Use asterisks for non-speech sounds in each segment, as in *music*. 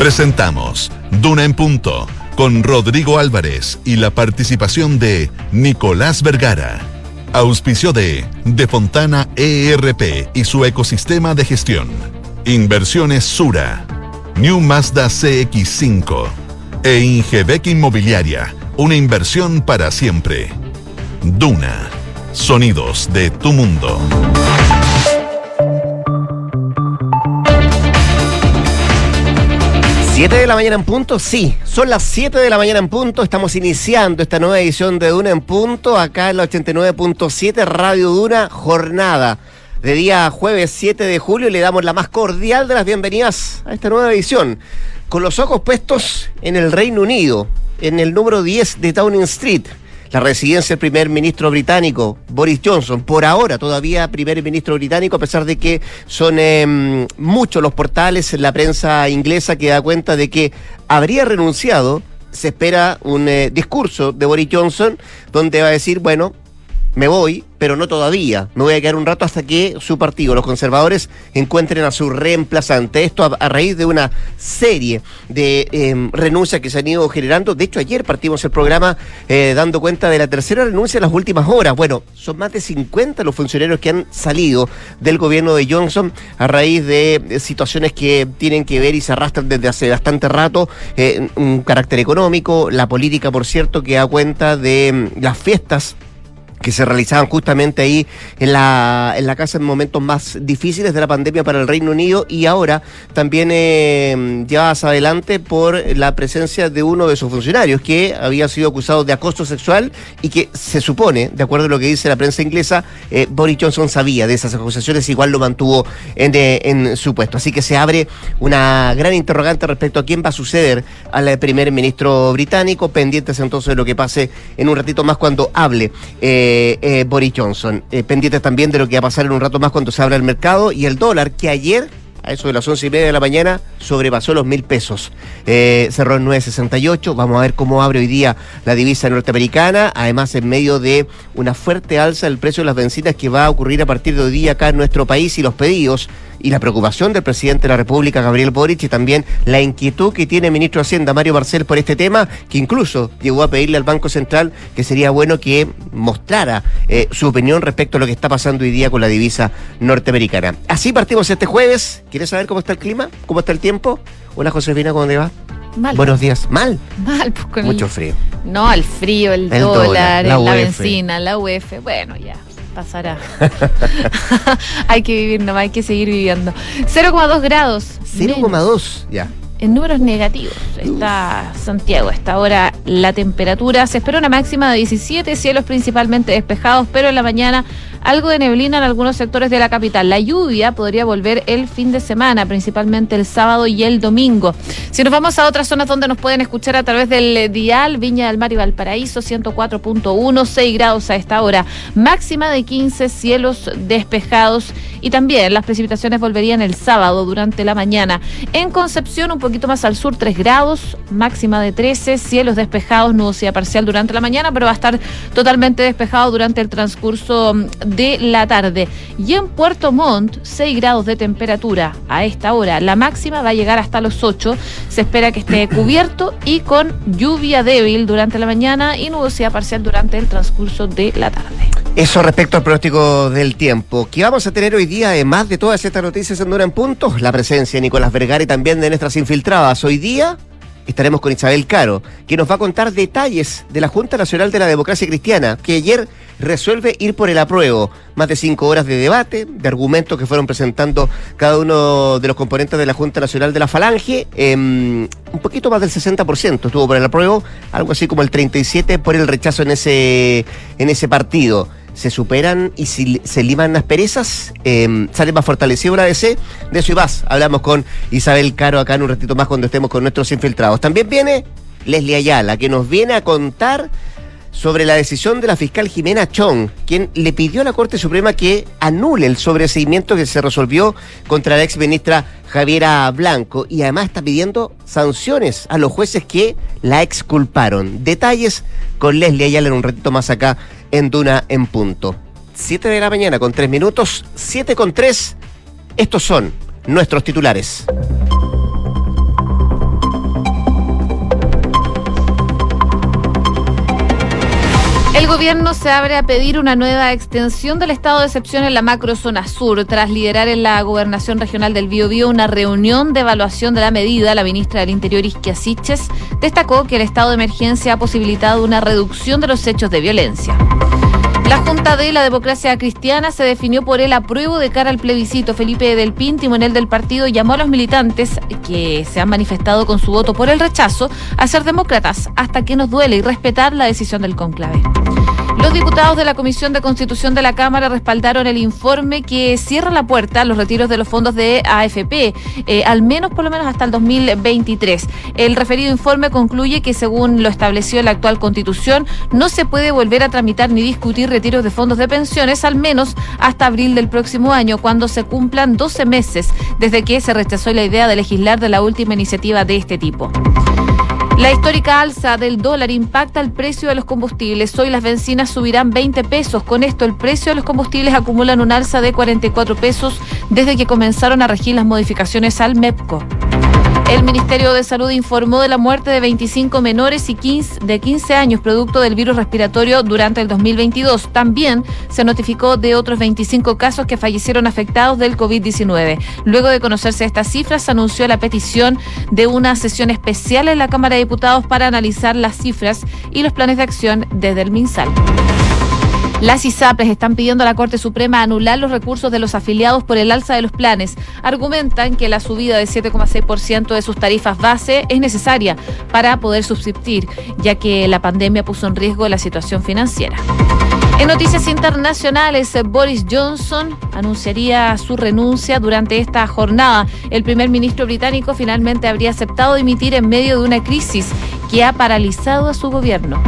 Presentamos Duna en Punto con Rodrigo Álvarez y la participación de Nicolás Vergara. Auspicio de De Fontana ERP y su ecosistema de gestión. Inversiones Sura. New Mazda CX5. E Ingebec Inmobiliaria. Una inversión para siempre. Duna. Sonidos de tu mundo. 7 de la mañana en punto, sí, son las 7 de la mañana en punto, estamos iniciando esta nueva edición de Duna en punto, acá en la 89.7 Radio Duna, jornada de día jueves 7 de julio le damos la más cordial de las bienvenidas a esta nueva edición, con los ojos puestos en el Reino Unido, en el número 10 de Downing Street, la residencia del primer ministro británico, Boris Johnson, por ahora todavía primer ministro británico, a pesar de que son em, muchos los portales en la prensa inglesa que da cuenta de que habría renunciado. Se espera un eh, discurso de Boris Johnson donde va a decir, bueno, me voy, pero no todavía. Me voy a quedar un rato hasta que su partido, los conservadores, encuentren a su reemplazante. Esto a, raíz de una serie de em, renuncias que se han ido generando. De hecho, ayer partimos el programa eh, dando cuenta de la tercera renuncia en las últimas horas. Bueno, son más de 50 los funcionarios que han salido del gobierno de Johnson a raíz de situaciones que tienen que ver y se arrastran desde hace bastante rato. Eh, un carácter económico, la política, por cierto, que da cuenta de em, las fiestas que se realizaban justamente ahí en la, en la casa en momentos más difíciles de la pandemia para el Reino Unido y ahora también eh, llevadas adelante por la presencia de uno de sus funcionarios que había sido acusado de acoso sexual y que se supone, de acuerdo a lo que dice la prensa inglesa, eh, Boris Johnson sabía de esas acusaciones, igual lo mantuvo en, eh, en su puesto. Así que se abre una gran interrogante respecto a quién va a suceder al primer ministro británico, pendientes entonces de lo que pase en un ratito más cuando hable. Eh, eh, Boris Johnson. Eh, pendientes también de lo que va a pasar en un rato más cuando se abra el mercado y el dólar, que ayer a eso de las once y media de la mañana, sobrepasó los mil pesos. Eh, cerró en 9.68. Vamos a ver cómo abre hoy día la divisa norteamericana. Además, en medio de una fuerte alza del precio de las bencinas que va a ocurrir a partir de hoy día acá en nuestro país y los pedidos y la preocupación del presidente de la República, Gabriel Boric, y también la inquietud que tiene el ministro de Hacienda, Mario Barcel, por este tema, que incluso llegó a pedirle al Banco Central que sería bueno que mostrara eh, su opinión respecto a lo que está pasando hoy día con la divisa norteamericana. Así partimos este jueves. ¿Quieres saber cómo está el clima? ¿Cómo está el tiempo? Hola Josefina, ¿cómo te va? Mal. Buenos días. ¿Mal? Mal, pues con Mucho frío. No, el frío, el, dólar, la, benzina, la UF. Bueno, ya pasará. *laughs* hay que vivir nomás, hay que seguir viviendo. 0,2 grados. 0,2, ya en números negativos. Está Santiago, hasta ahora la temperatura. Se espera una máxima de 17, cielos principalmente despejados, pero en la mañana algo de neblina en algunos sectores de la capital. La lluvia podría volver el fin de semana, principalmente el sábado y el domingo. Si nos vamos a otras zonas donde nos pueden escuchar a través del dial, Viña del Mar y Valparaíso, 104.1, 6 grados a esta hora, máxima de 15, cielos despejados y también las precipitaciones volverían el sábado durante la mañana. En Concepción, un poquito más al sur, 3 grados, máxima de 13, cielos despejados, nubosidad parcial durante la mañana, pero va a estar totalmente despejado durante el transcurso de la tarde. Y en Puerto Montt, 6 grados de temperatura a esta hora. La máxima va a llegar hasta los 8. Se espera que esté *clears throat* cubierto y con lluvia débil durante la mañana y nubosidad parcial durante el transcurso de la tarde. Eso respecto al pronóstico del tiempo. ¿Qué vamos a tener hoy día, además de todas estas noticias en Dura en Puntos? La presencia de Nicolás Vergara y también de nuestras infiltradas. Hoy día estaremos con Isabel Caro, que nos va a contar detalles de la Junta Nacional de la Democracia Cristiana, que ayer resuelve ir por el apruebo. Más de cinco horas de debate, de argumentos que fueron presentando cada uno de los componentes de la Junta Nacional de la Falange. Em, un poquito más del 60% estuvo por el apruebo, algo así como el 37% por el rechazo en ese, en ese partido se superan y si se liman las perezas, eh, sale más fortalecido la DC. De eso y más. Hablamos con Isabel Caro acá en un ratito más cuando estemos con nuestros infiltrados. También viene Leslie Ayala, que nos viene a contar sobre la decisión de la fiscal Jimena Chong, quien le pidió a la Corte Suprema que anule el sobreseimiento que se resolvió contra la ex ministra Javiera Blanco y además está pidiendo sanciones a los jueces que la exculparon. Detalles con Leslie Ayala en un ratito más acá en Duna en punto. 7 de la mañana con 3 minutos, 7 con 3. Estos son nuestros titulares. Gobierno se abre a pedir una nueva extensión del estado de excepción en la macrozona sur. Tras liderar en la gobernación regional del Biobío una reunión de evaluación de la medida, la ministra del Interior, Isquia Siches, destacó que el estado de emergencia ha posibilitado una reducción de los hechos de violencia. La Junta de la Democracia Cristiana se definió por el apruebo de cara al plebiscito. Felipe del Pin, timonel del partido, llamó a los militantes que se han manifestado con su voto por el rechazo a ser demócratas hasta que nos duele y respetar la decisión del conclave. Los diputados de la Comisión de Constitución de la Cámara respaldaron el informe que cierra la puerta a los retiros de los fondos de AFP, eh, al menos por lo menos hasta el 2023. El referido informe concluye que según lo establecido en la actual Constitución, no se puede volver a tramitar ni discutir retiros de fondos de pensiones al menos hasta abril del próximo año, cuando se cumplan 12 meses desde que se rechazó la idea de legislar de la última iniciativa de este tipo. La histórica alza del dólar impacta el precio de los combustibles. Hoy las bencinas subirán 20 pesos. Con esto, el precio de los combustibles acumulan un alza de 44 pesos desde que comenzaron a regir las modificaciones al MEPCO. El Ministerio de Salud informó de la muerte de 25 menores y 15, de 15 años producto del virus respiratorio durante el 2022. También se notificó de otros 25 casos que fallecieron afectados del COVID-19. Luego de conocerse estas cifras, se anunció la petición de una sesión especial en la Cámara de Diputados para analizar las cifras y los planes de acción desde el MinSal. Las ISAPRES están pidiendo a la Corte Suprema anular los recursos de los afiliados por el alza de los planes. Argumentan que la subida de 7,6% de sus tarifas base es necesaria para poder subsistir, ya que la pandemia puso en riesgo la situación financiera. En noticias internacionales, Boris Johnson anunciaría su renuncia durante esta jornada. El primer ministro británico finalmente habría aceptado dimitir en medio de una crisis que ha paralizado a su gobierno.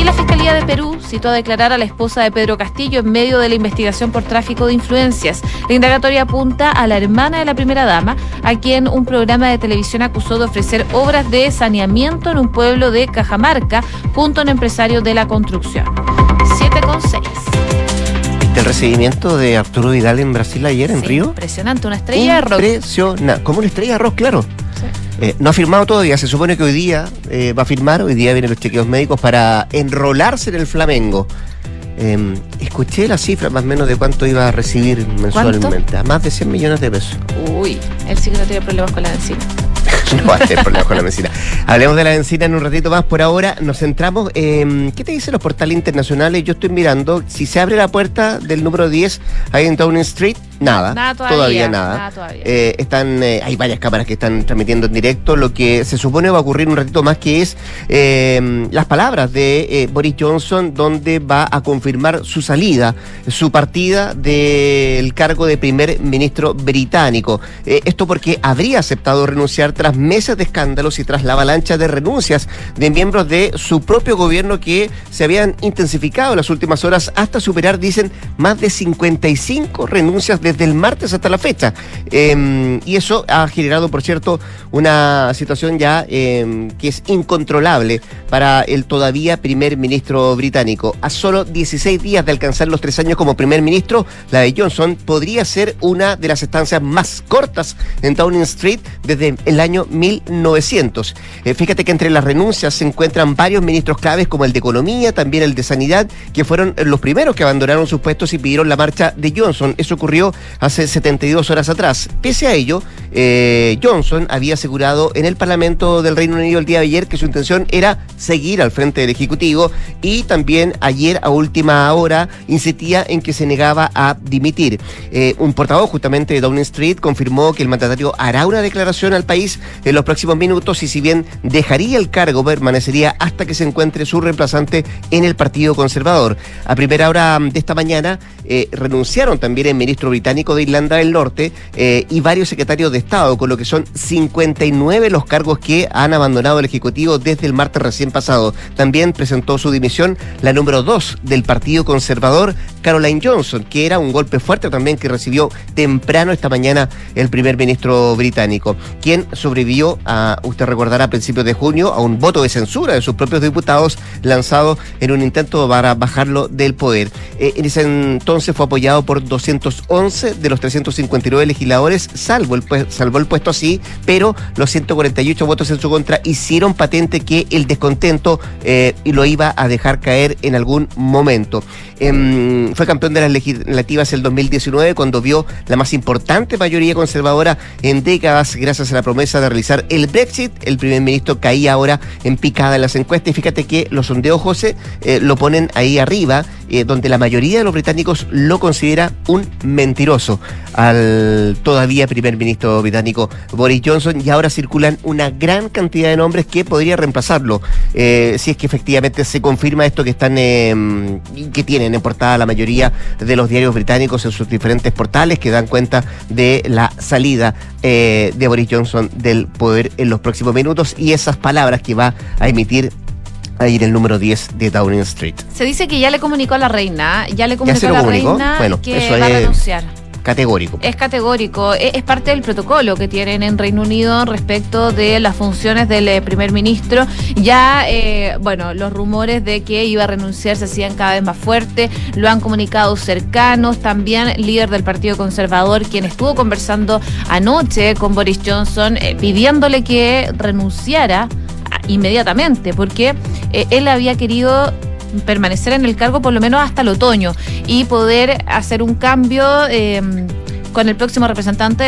Y la Fiscalía de Perú citó a declarar a la esposa de Pedro Castillo en medio de la investigación por tráfico de influencias. La indagatoria apunta a la hermana de la primera dama, a quien un programa de televisión acusó de ofrecer obras de saneamiento en un pueblo de Cajamarca junto a un empresario de la construcción. 7 con 6. ¿Viste el recibimiento de Arturo Vidal en Brasil ayer en Sí, Río? Impresionante, una estrella de rock. Impresionante. Como una estrella de rock, claro. Sí. Eh, no ha firmado todavía, se supone que hoy día eh, va a firmar, hoy día vienen los chequeos médicos para enrolarse en el Flamengo. Eh, escuché la cifra más o menos de cuánto iba a recibir mensualmente, a más de 100 millones de pesos. Uy, él sí que no tiene problemas con la benzina. No va a tener problemas con la benzina. Hablemos de la benzina en un ratito más. Por ahora nos centramos en. ¿Qué te dicen los portales internacionales? Yo estoy mirando. Si se abre la puerta del número 10 ahí en Downing Street, nada. Nada todavía, nada. nada todavía. Eh, están, eh, hay varias cámaras que están transmitiendo en directo. Lo que se supone va a ocurrir un ratito más, que es eh, las palabras de Boris Johnson, donde va a confirmar su salida, su partida del cargo de primer ministro británico. Esto porque habría aceptado renunciar tras meses de escándalos y tras la avalancha de renuncias de miembros de su propio gobierno que se habían intensificado en las últimas horas hasta superar, dicen, más de 55 renuncias desde el martes hasta la fecha. Eh, y eso ha generado, por cierto, una situación ya eh, que es incontrolable para el todavía primer ministro británico. A solo 16 días de alcanzar los tres años como primer ministro, la de Johnson podría ser una de las estancias más cortas en Downing Street desde el año 1900. Eh, fíjate que entre las renuncias se encuentran varios ministros claves como el de Economía, también el de Sanidad, que fueron los primeros que abandonaron sus puestos y pidieron la marcha de Johnson. Eso ocurrió hace 72 horas atrás. Pese a ello, eh, Johnson había asegurado en el Parlamento del Reino Unido el día de ayer que su intención era seguir al frente del Ejecutivo y también ayer a última hora insistía en que se negaba a dimitir. Eh, un portavoz justamente de Downing Street confirmó que el mandatario hará una declaración al país en los próximos minutos y si bien dejaría el cargo, permanecería hasta que se encuentre su reemplazante en el Partido Conservador. A primera hora de esta mañana eh, renunciaron también el ministro británico de Irlanda del Norte eh, y varios secretarios de Estado, con lo que son 59 los cargos que han abandonado el Ejecutivo desde el martes recién pasado. También presentó su dimisión la número 2 del Partido Conservador, Caroline Johnson, que era un golpe fuerte también que recibió temprano esta mañana el primer ministro británico, quien sobrevivió a, usted recordará, a principios de junio, a un voto de censura de sus propios diputados lanzado en un intento para bajarlo del poder. Eh, en ese entonces fue apoyado por 211 de los 359 legisladores, salvo el, salvo el puesto así, pero los 148 votos en su contra hicieron patente que el descontento eh, lo iba a dejar caer en algún momento. Em, fue campeón de las legislativas el 2019 cuando vio la más importante mayoría conservadora en décadas gracias a la promesa de realizar el Brexit. El primer ministro caía ahora en picada en las encuestas y fíjate que los sondeos, José, eh, lo ponen ahí arriba, eh, donde la mayoría de los británicos lo considera un mentiroso al todavía primer ministro británico Boris Johnson. Y ahora circulan una gran cantidad de nombres que podría reemplazarlo eh, si es que efectivamente se confirma esto que están em, que tienen en portada la mayoría de los diarios británicos en sus diferentes portales que dan cuenta de la salida de Boris Johnson del poder en los próximos minutos. Y esas palabras que va a emitir ahí en el número 10 de Downing Street. Se dice que ya le comunicó a la reina, ya le comunicó a la reina que va a renunciar. Categórico. Es categórico. E, es, parte del protocolo que tienen en Reino Unido respecto de las funciones del eh, primer ministro. Ya, eh, bueno, los rumores de que iba a renunciar se hacían cada vez más fuertes. Lo han comunicado cercanos. También líder del Partido Conservador, quien estuvo conversando anoche con Boris Johnson, eh, pidiéndole que renunciara inmediatamente, porque él había querido permanecer en el cargo por lo menos hasta el otoño y poder hacer un cambio. Eh, con el próximo representante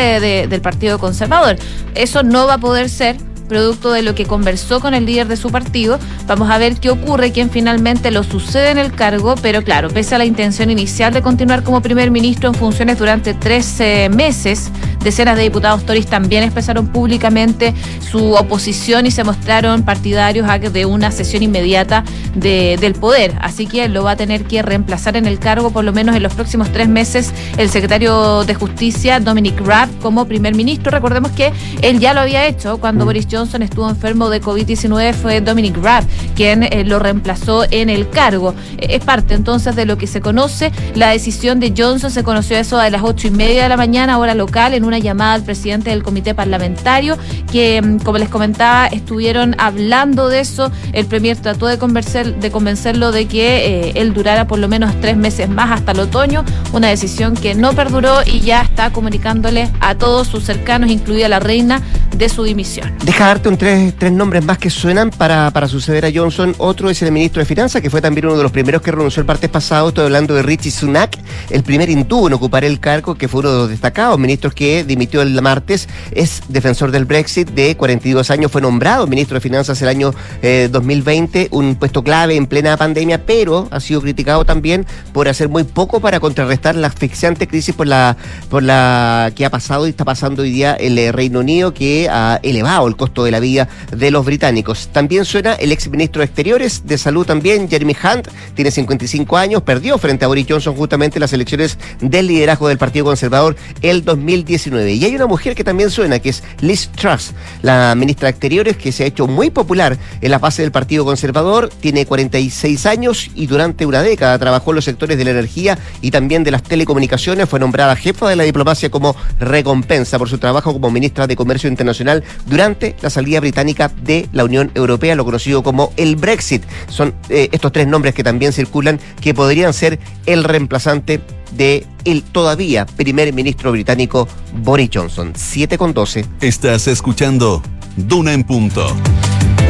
del Partido Conservador. Eso no va a poder ser producto de lo que conversó con el líder de su partido. Vamos a ver qué ocurre, quién finalmente lo sucede en el cargo, pero claro, pese a la intención inicial de continuar como primer ministro en funciones durante 13 meses, decenas de diputados tories también expresaron públicamente su oposición y se mostraron partidarios de una sesión inmediata del poder. Así que lo va a tener que reemplazar en el cargo, por lo menos en los próximos tres meses, el secretario de Justicia, Dominic Raab, como primer ministro. Recordemos que él ya lo había hecho cuando mm. Boris Johnson estuvo enfermo de COVID-19 fue Dominic Raab quien eh, lo reemplazó en el cargo. Eh, es parte entonces de lo que se conoce. La decisión de Johnson se conoció eso a las ocho y media de la mañana, hora local, en una llamada al presidente del comité parlamentario, que, mm, como les comentaba, estuvieron hablando de eso. El premier trató de, convencer, de convencerlo de que eh, él durara por lo menos tres meses más hasta el otoño, una decisión que no perduró y ya está comunicándole a todos sus cercanos, incluida la reina, de su dimisión. Deja darte un tres, tres nombres más que suenan para, para suceder a Johnson. Otro es el ministro de Finanzas, que fue también uno de los primeros que renunció el martes pasado. Estoy hablando de Richie Sunak, el primer hindú en ocupar el cargo, que fue uno de los destacados ministros que dimitió el martes. Es defensor del Brexit de 42 años. Fue nombrado ministro de Finanzas el año 2020, eh, un puesto clave en plena pandemia, pero ha sido criticado también por hacer muy poco para contrarrestar la asfixiante crisis por la, por la que ha pasado y está pasando hoy día el Reino Unido, que ha elevado el costo de la vida de los británicos. También suena el ex ministro de Exteriores de Salud también, Jeremy Hunt, tiene 55 años, perdió frente a Boris Johnson justamente las elecciones del liderazgo del Partido Conservador el 2019. Y hay una mujer que también suena, que es Liz Truss, la ministra de Exteriores, que se ha hecho muy popular en la base del Partido Conservador, tiene 46 años y durante una década trabajó en los sectores de la energía y también de las telecomunicaciones, fue nombrada jefa de la diplomacia como recompensa por su trabajo como ministra de Comercio Internacional durante la salida británica de la Unión Europea, lo conocido como el Brexit. Son eh, estos tres nombres que también circulan que podrían ser el reemplazante de el todavía primer ministro británico Boris Johnson. 7 con 12. Estás escuchando Duna en punto.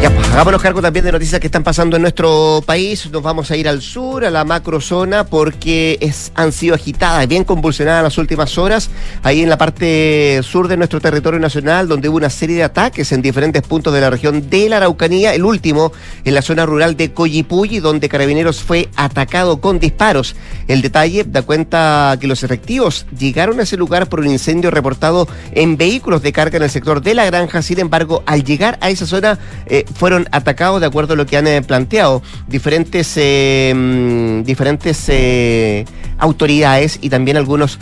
Ya, pues hagámonos cargo también de noticias que están pasando en nuestro país. Nos vamos a ir al sur, a la macrozona, porque es, han sido agitadas, bien convulsionadas las últimas horas, ahí en la parte sur de nuestro territorio nacional, donde hubo una serie de ataques en diferentes puntos de la región de la Araucanía, el último en la zona rural de Coyipulli, donde Carabineros fue atacado con disparos. El detalle da cuenta que los efectivos llegaron a ese lugar por un incendio reportado en vehículos de carga en el sector de la granja. Sin embargo, al llegar a esa zona, eh, fueron atacados de acuerdo a lo que han eh, planteado diferentes, eh, mm, diferentes eh, autoridades y también algunos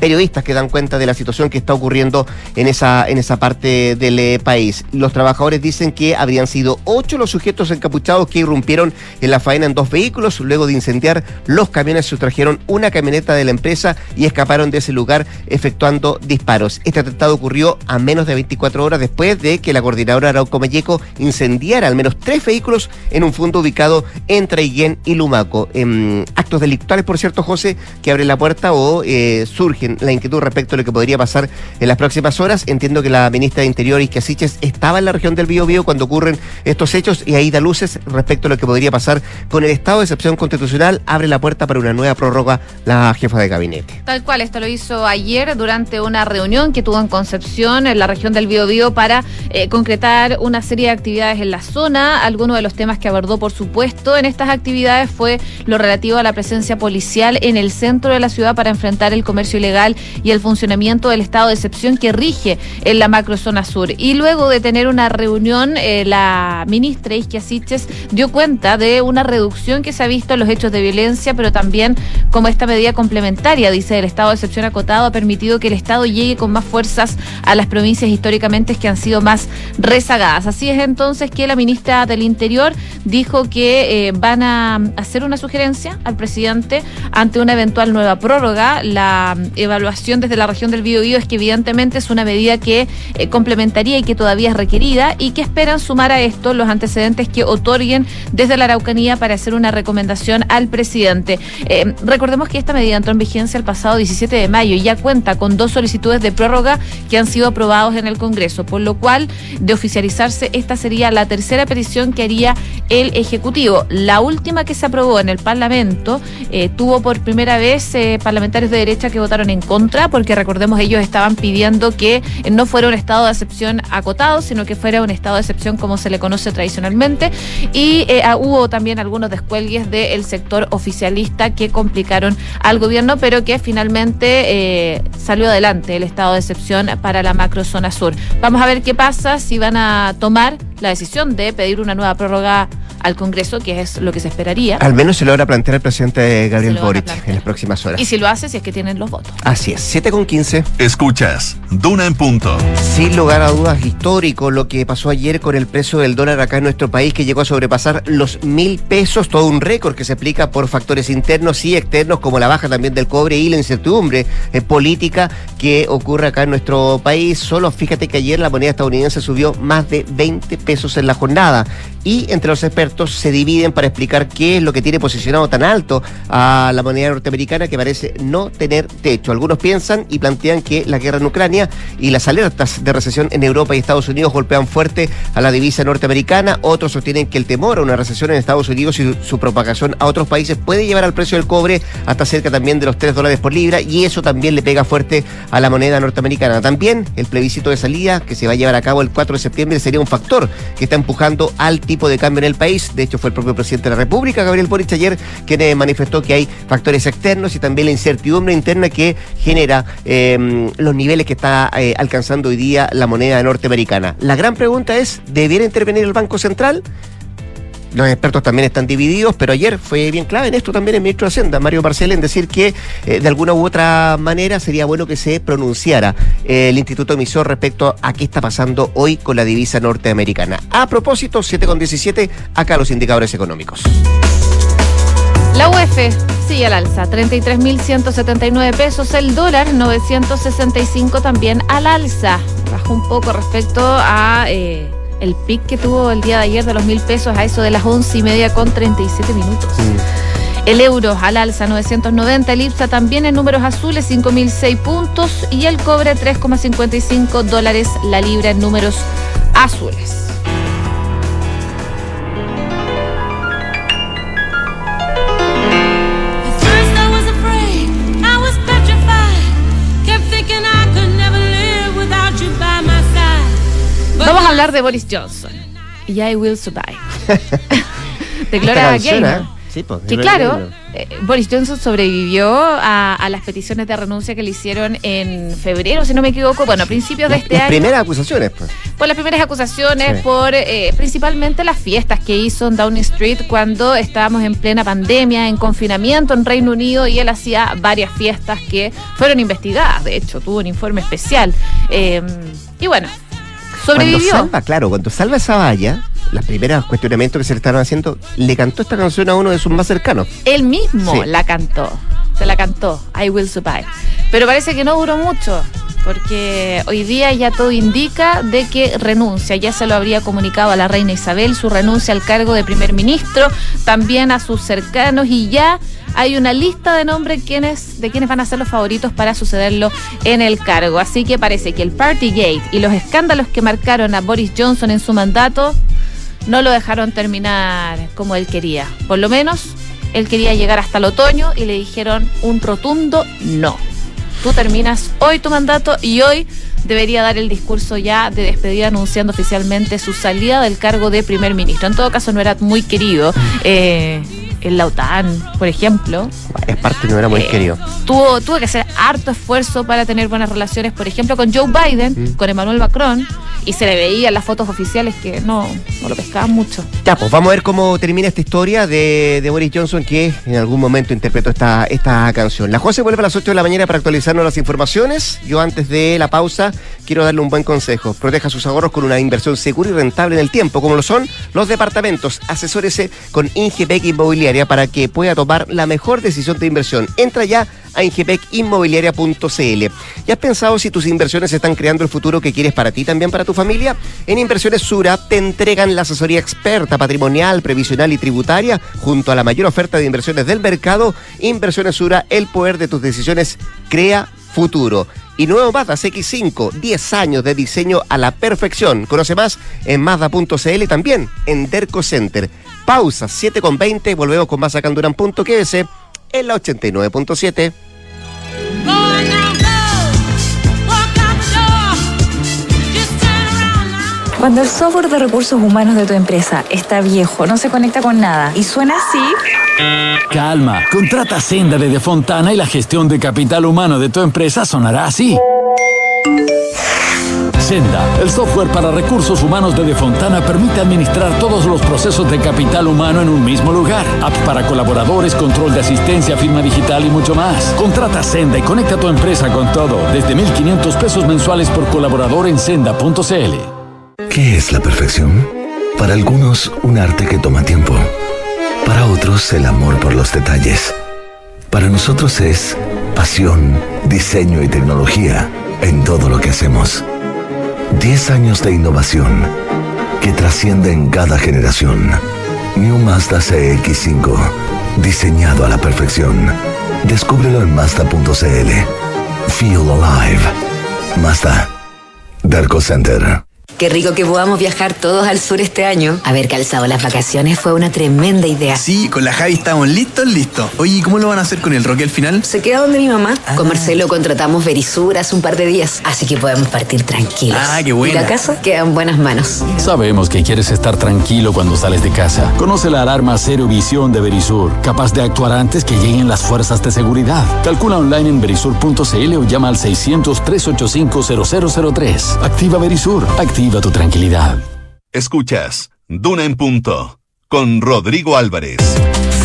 periodistas que dan cuenta de la situación que está ocurriendo en esa, en esa parte del eh, país. Los trabajadores dicen que habrían sido ocho los sujetos encapuchados que irrumpieron en la faena en dos vehículos. Luego de incendiar los camiones, sustrajeron una camioneta de la empresa y escaparon de ese lugar efectuando disparos. Este atentado ocurrió a menos de 24 horas después de que la coordinadora Arauco Melleco incendiara al menos tres vehículos en un fondo ubicado entre Traiguén y Lumaco. En actos delictuales, por cierto, José, que abren la puerta o eh, surgen la inquietud respecto a lo que podría pasar en las próximas horas. Entiendo que la ministra de Interior, Isquia Siches, estaba en la región del Biobío cuando ocurren estos hechos y ahí da luces respecto a lo que podría pasar con el estado de excepción constitucional. Abre la puerta para una nueva prórroga la jefa de gabinete. Tal cual, esto lo hizo ayer durante una reunión que tuvo en Concepción, en la región del Biobío, para eh, concretar una serie de actividades en la zona. Algunos de los temas que abordó, por supuesto, en estas actividades fue lo relativo a la presencia policial en el centro de la ciudad para enfrentar el comercio ilegal y el funcionamiento del estado de excepción que rige en la macrozona sur. Y luego de tener una reunión, eh, la ministra Isquia Siches dio cuenta de una reducción que se ha visto en los hechos de violencia, pero también como esta medida complementaria, dice el estado de excepción acotado, ha permitido que el Estado llegue con más fuerzas a las provincias históricamente que han sido más rezagadas. Así es entonces que la ministra del Interior dijo que eh, van a hacer una sugerencia al presidente ante una eventual nueva prórroga. La evaluación desde la región del Biobío es que evidentemente es una medida que eh, complementaría y que todavía es requerida y que esperan sumar a esto los antecedentes que otorguen desde la Araucanía para hacer una recomendación al presidente. Eh, recordemos que esta medida entró en vigencia el pasado 17 de mayo y ya cuenta con dos solicitudes de prórroga que han sido aprobados en el Congreso, por lo cual de oficializarse esta sería la tercera petición que haría el Ejecutivo. La última que se aprobó en el Parlamento eh, tuvo por primera vez parlamentarios de derecha que votaron en contra, porque recordemos ellos estaban pidiendo que no fuera un estado de excepción acotado, sino que fuera un estado de excepción como se le conoce tradicionalmente. Y eh, ah, hubo también algunos descuelgues del sector oficialista que complicaron al gobierno, pero que finalmente eh, salió adelante el estado de excepción para la macrozona sur. Vamos a ver qué pasa si van a tomar la decisión de pedir una nueva prórroga al Congreso, que es lo que se esperaría. Al menos se logra plantear el presidente Gabriel Boric en las próximas horas. Y si lo hace, si es que tienen los votos. Así es, 7 con 15. Escuchas, Duna en punto. Sin lugar a dudas, histórico lo que pasó ayer con el precio del dólar acá en nuestro país, que llegó a sobrepasar los mil pesos, todo un récord que se explica por factores internos y externos, como la baja también del cobre y la incertidumbre eh, política que ocurre acá en nuestro país. Solo fíjate que ayer la moneda estadounidense subió más de 20 pesos en la jornada y entre los expertos se dividen para explicar qué es lo que tiene posicionado tan alto a la moneda norteamericana que parece no tener techo. Algunos piensan y plantean que la guerra en Ucrania y las alertas de recesión en Europa y Estados Unidos golpean fuerte a la divisa norteamericana. Otros sostienen que el temor a una recesión en Estados Unidos y su propagación a otros países puede llevar al precio del cobre hasta cerca también de los 3 dólares por libra y eso también le pega fuerte a la moneda norteamericana. También el plebiscito de salida que se va a llevar a cabo el 4 de septiembre sería un factor que está empujando al tipo de cambio en el país. De hecho, fue el propio presidente de la República, Gabriel Boric, ayer, quien eh, manifestó que hay factores externos y también la incertidumbre interna que genera em, los niveles que está eh, alcanzando hoy día la moneda norteamericana. La gran pregunta es, ¿debiera intervenir el Banco Central? Los expertos también están divididos, pero ayer fue bien clave en esto también el ministro de Hacienda, Mario Marcel, en decir que eh, de alguna u otra manera sería bueno que se pronunciara eh, el Instituto Emisor respecto a qué está pasando hoy con la divisa norteamericana. A propósito, 7,17, acá los indicadores económicos. La UF sigue al alza, 33.179 pesos. El dólar, 965 también al alza. Bajó un poco respecto a... Eh, el pic que tuvo el día de ayer de los mil pesos a eso de las once y media con 37 minutos. El euro al alza 990, el IPSA también en números azules 5.006 puntos y el cobre 3,55 dólares la libra en números azules. Hablar de Boris Johnson y I Will Survive. *laughs* de Gloria Gaynor. Sí, pues, Que claro, eh, Boris Johnson sobrevivió a, a las peticiones de renuncia que le hicieron en febrero, si no me equivoco, bueno, a principios de Las- este las año. primeras acusaciones, pues. por las primeras acusaciones, Sí. por eh, principalmente las fiestas que hizo en Downing Street cuando estábamos en plena pandemia, en confinamiento en Reino Unido y él hacía varias fiestas que fueron investigadas. De hecho, tuvo un informe especial. Eh, y bueno, sobrevivió. Cuando salva, claro, cuando salva esa valla, los primeros cuestionamientos que se le estaban haciendo, le cantó esta canción a uno de sus más cercanos. Él mismo Sí. la cantó. Se la cantó, I Will Survive. Pero parece que no duró mucho, porque hoy día ya todo indica de que renuncia. Ya se lo habría comunicado a la reina Isabel su renuncia al cargo de primer ministro, también a sus cercanos y ya hay una lista de nombres de quienes van a ser los favoritos para sucederlo en el cargo. Así que parece que el Partygate y los escándalos que marcaron a Boris Johnson en su mandato no lo dejaron terminar como él quería. Por lo menos, él quería llegar hasta el otoño y le dijeron un rotundo no. Tú terminas hoy tu mandato y hoy debería dar el discurso ya de despedida anunciando oficialmente su salida del cargo de primer ministro. En todo caso, no era muy querido. Eh, en la OTAN, por ejemplo, Varias partes no era muy eh, querido. Tuvo, tuvo que hacer harto esfuerzo para tener buenas relaciones, por ejemplo, con Joe Biden, Mm. con Emmanuel Macron, y se le veía en las fotos oficiales que no, no lo pescaban mucho. Ya, pues vamos a ver cómo termina esta historia de, de Boris Johnson que en algún momento interpretó esta, esta canción. La José vuelve a las 8 de la mañana para actualizarnos las informaciones. Yo antes de la pausa quiero darle un buen consejo. Proteja sus ahorros con una inversión segura y rentable en el tiempo, como lo son los departamentos. Asesórese con Ingepec Inmobiliaria para que pueda tomar la mejor decisión de inversión. Entra ya a ingepecinmobiliaria.cl. ¿Ya has pensado si tus inversiones están creando el futuro que quieres para ti también para tu familia? En Inversiones Sura te entregan la asesoría experta patrimonial, previsional y tributaria junto a la mayor oferta de inversiones del mercado. Inversiones Sura, el poder de tus decisiones crea futuro. Y nuevo Mazda CX5, 10 años de diseño a la perfección. Conoce más en Mazda.cl y también en Derco Center. Pausa 7.20, volvemos con más acá en la 89.7. Cuando el software de recursos humanos de tu empresa está viejo, no se conecta con nada y suena así, Calma, contrata Senda de Defontana y la gestión de capital humano de tu empresa sonará así. Senda, el software para recursos humanos de Defontana permite administrar todos los procesos de capital humano en un mismo lugar. Apps para colaboradores, control de asistencia, firma digital y mucho más. Contrata Senda y conecta tu empresa con todo desde 1.500 pesos mensuales por colaborador en senda.cl. ¿Qué es la perfección? Para algunos, un arte que toma tiempo. Para otros, el amor por los detalles. Para nosotros es pasión, diseño y tecnología en todo lo que hacemos. 10 años de innovación que trascienden cada generación. New Mazda CX5, diseñado a la perfección. Descúbrelo en Mazda.cl. Feel alive. Mazda. Darko Center. Qué rico que podamos viajar todos al sur este año. Haber calzado las vacaciones fue una tremenda idea. Sí, con la Javi estamos listos, listos. Oye, ¿y cómo lo van a hacer con el Roque al final? Se queda donde mi mamá. Con Marcelo contratamos Verisur hace un par de días, así que podemos partir tranquilos. Ah, qué buena. Y la casa queda en buenas manos. Sabemos que quieres estar tranquilo cuando sales de casa. Conoce la alarma Cero Visión de Verisur, capaz de actuar antes que lleguen las fuerzas de seguridad. Calcula online en verisur.cl o llama al 600-385-0003. Activa Verisur, activa tu tranquilidad. Escuchas Duna en Punto con Rodrigo Álvarez.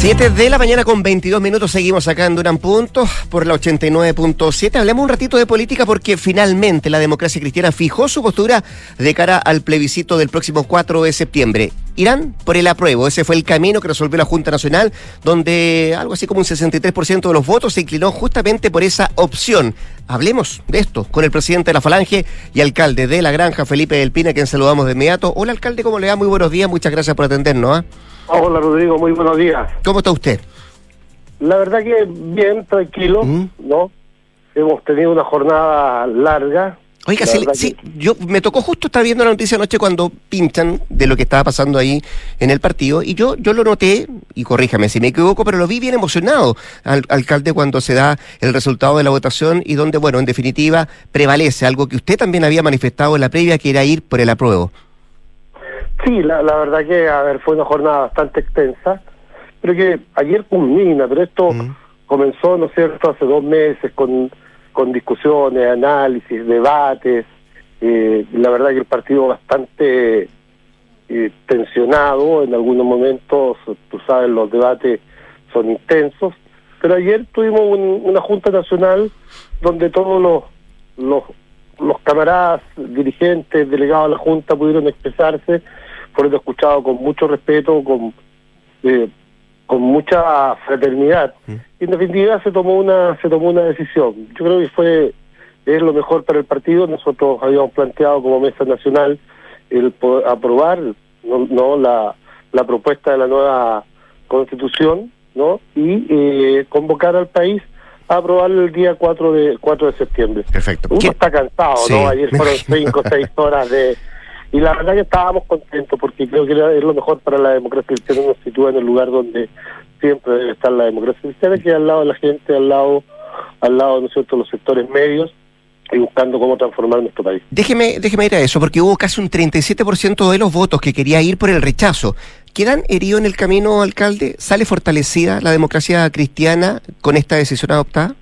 7 de la mañana con 22 minutos seguimos acá en Punto por la 89.7. Hablemos un ratito de política porque finalmente la democracia cristiana fijó su postura de cara al plebiscito del próximo 4 de septiembre. Irán por el apruebo. Ese fue el camino que resolvió la Junta Nacional, donde algo así como un 63% de los votos se inclinó justamente por esa opción. Hablemos de esto con el presidente de la Falange y alcalde de La Granja, Felipe del Pina, quien saludamos de inmediato. Hola, alcalde, ¿cómo le va? Muy buenos días, muchas gracias por atendernos. ¿ah? Hola Rodrigo, muy buenos días. ¿Cómo está usted? La verdad que bien, tranquilo, Mm. ¿no? Hemos tenido una jornada larga. Oiga, La sí, verdad sí, que- yo me tocó justo estar viendo la noticia anoche cuando pinchan de lo que estaba pasando ahí en el partido y yo yo lo noté y corríjame si me equivoco, pero lo vi bien emocionado al alcalde cuando se da el resultado de la votación y donde bueno, en definitiva prevalece algo que usted también había manifestado en la previa que era ir por el apruebo. Sí, la, la verdad que, a ver, fue una jornada bastante extensa. pero que ayer culmina, pero esto Mm. comenzó, ¿no es cierto?, hace dos meses con, con discusiones, análisis, debates, eh, la verdad que el partido bastante eh, tensionado, en algunos momentos, tú sabes, los debates son intensos, pero ayer tuvimos un- una Junta Nacional donde todos los, los, los camaradas, dirigentes, delegados a la Junta pudieron expresarse, fueron escuchados con mucho respeto, con, eh, con mucha fraternidad. Y en definitiva se tomó una se tomó una decisión. Yo creo que fue es lo mejor para el partido. Nosotros habíamos planteado como mesa nacional el poder aprobar no, no la, la propuesta de la nueva constitución no y eh, convocar al país a aprobarlo el día 4 de 4 de septiembre. Perfecto. Uno ¿Qué- está cansado, Sí, ¿no? Ayer fueron *laughs* imagino. 5 o 6 horas de... Y la verdad que estábamos contentos porque creo que es lo mejor para la democracia cristiana, nos sitúa en el lugar donde siempre debe estar la democracia cristiana, que es al lado de la gente, al lado, al lado, ¿no es cierto?, los sectores medios y buscando cómo transformar nuestro país. Déjeme, déjeme ir a eso, porque hubo casi un 37% de los votos que quería ir por el rechazo. ¿Quedan heridos en el camino, alcalde? ¿Sale fortalecida la democracia cristiana con esta decisión adoptada?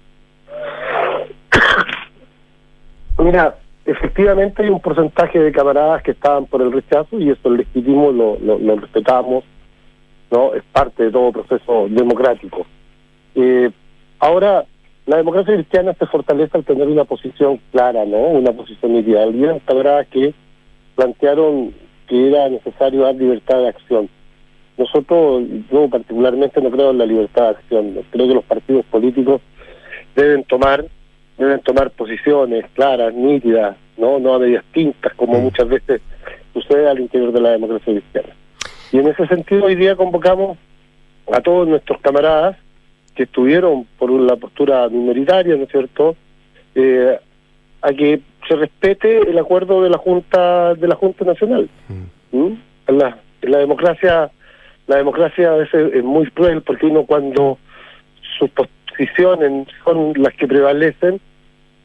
*coughs* Mira, efectivamente hay un porcentaje de camaradas que estaban por el rechazo y eso es legítimo, lo, lo, lo respetamos, no es parte de todo proceso democrático. Eh, ahora, la democracia cristiana se fortalece al tener una posición clara, ¿no? Una posición ideal. Había camaradas que plantearon que era necesario dar libertad de acción. Nosotros, yo particularmente no creo en la libertad de acción. Creo que los partidos políticos deben tomar deben tomar posiciones claras, nítidas, no no a medias tintas, como muchas veces sucede al interior de la democracia cristiana. Y en ese sentido hoy día convocamos a todos nuestros camaradas que estuvieron por una postura minoritaria, ¿no es cierto?, eh, a que se respete el acuerdo de la Junta de la Junta Nacional. ¿Mm? En la, la democracia la democracia a veces es muy cruel porque uno cuando sus son las que prevalecen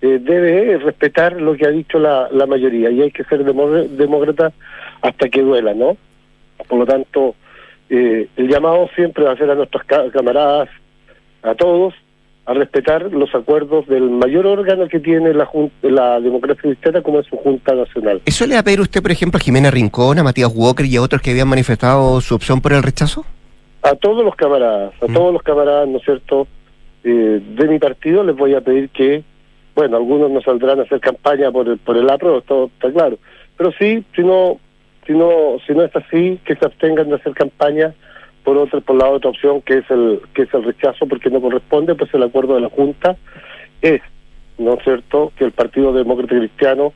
eh, debe respetar lo que ha dicho la, la mayoría y hay que ser demócrata hasta que duela, ¿no? Por lo tanto, eh, el llamado siempre va a ser a nuestros ca- camaradas, a todos, a respetar los acuerdos del mayor órgano que tiene la, jun- la democracia cristiana como es su Junta Nacional. ¿Eso le va a pedir usted, por ejemplo, a Jimena Rincón, a Matías Walker y a otros que habían manifestado su opción por el rechazo? a todos los camaradas, a todos los camaradas, ¿no es cierto?, eh, de mi partido les voy a pedir que, bueno, algunos no saldrán a hacer campaña por el, por el apruebo, todo está claro, pero sí, si no, si no, si no es así, que se abstengan de hacer campaña por otra, por la otra opción que es el, que es el rechazo, porque no corresponde, pues el acuerdo de la Junta es, ¿no es cierto?, que el Partido Demócrata Cristiano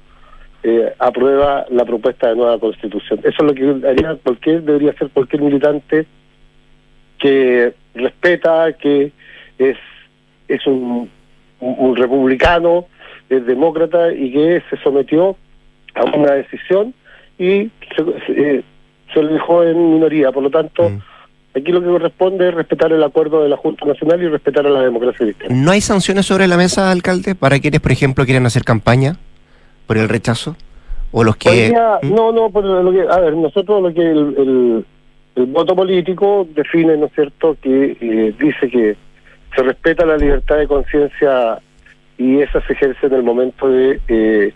eh, aprueba la propuesta de nueva constitución. Eso es lo que haría cualquier, debería hacer cualquier militante que respeta, que es, es un, un- un republicano, es demócrata y que se sometió a una decisión y se, se- se le dejó en minoría. Por lo tanto, aquí lo que corresponde es respetar el acuerdo de la Junta Nacional y respetar a la democracia cristiana. ¿No hay sanciones sobre la mesa, alcalde, para quienes, por ejemplo, quieren hacer campaña por el rechazo? ¿O los que...? día, ¿Mm? no, no, pero lo que, a ver, nosotros lo que el, el, el voto político define, ¿no es cierto?, que eh, dice que se respeta la libertad de conciencia y esa se ejerce en el momento de, eh,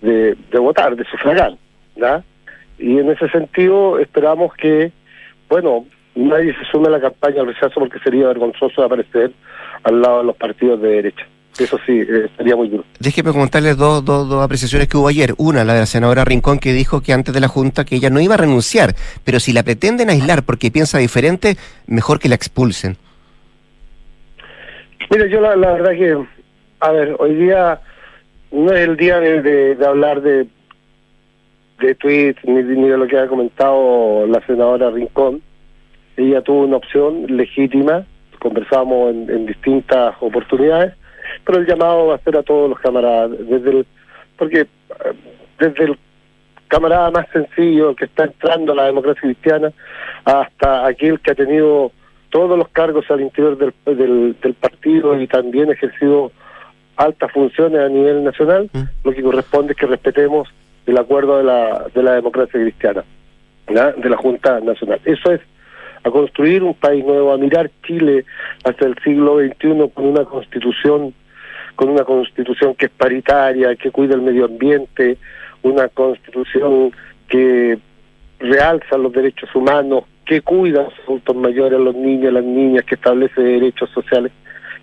de, votar, de sufragar, ¿ya? Y en ese sentido esperamos que, bueno, nadie se sume a la campaña al rechazo porque sería vergonzoso aparecer al lado de los partidos de derecha. Eso sí, eh, sería muy duro. Déjeme comentarles dos, dos, dos apreciaciones que hubo ayer. Una, la de la senadora Rincón, que dijo que antes de la Junta que ella no iba a renunciar, pero si la pretenden aislar porque piensa diferente, mejor que la expulsen. Mira, yo la, la verdad que, a ver, hoy día no es el día de, de- hablar de de tweets ni, ni de lo que ha comentado la senadora Rincón. Ella tuvo una opción legítima, conversamos en, en distintas oportunidades, pero el llamado va a ser a todos los camaradas, desde el, porque desde el camarada más sencillo, que está entrando a la democracia cristiana, hasta aquel que ha tenido todos los cargos al interior del, del, del partido y también ejercido altas funciones a nivel nacional, lo que corresponde es que respetemos el acuerdo de la, de la democracia cristiana, de la Junta Nacional. Eso es a construir un país nuevo, a mirar Chile hasta el siglo XXI con una constitución, con una constitución que es paritaria, que cuida el medio ambiente, una constitución que realza los derechos humanos, que cuida a los adultos mayores, a los niños, a las niñas, que establece derechos sociales.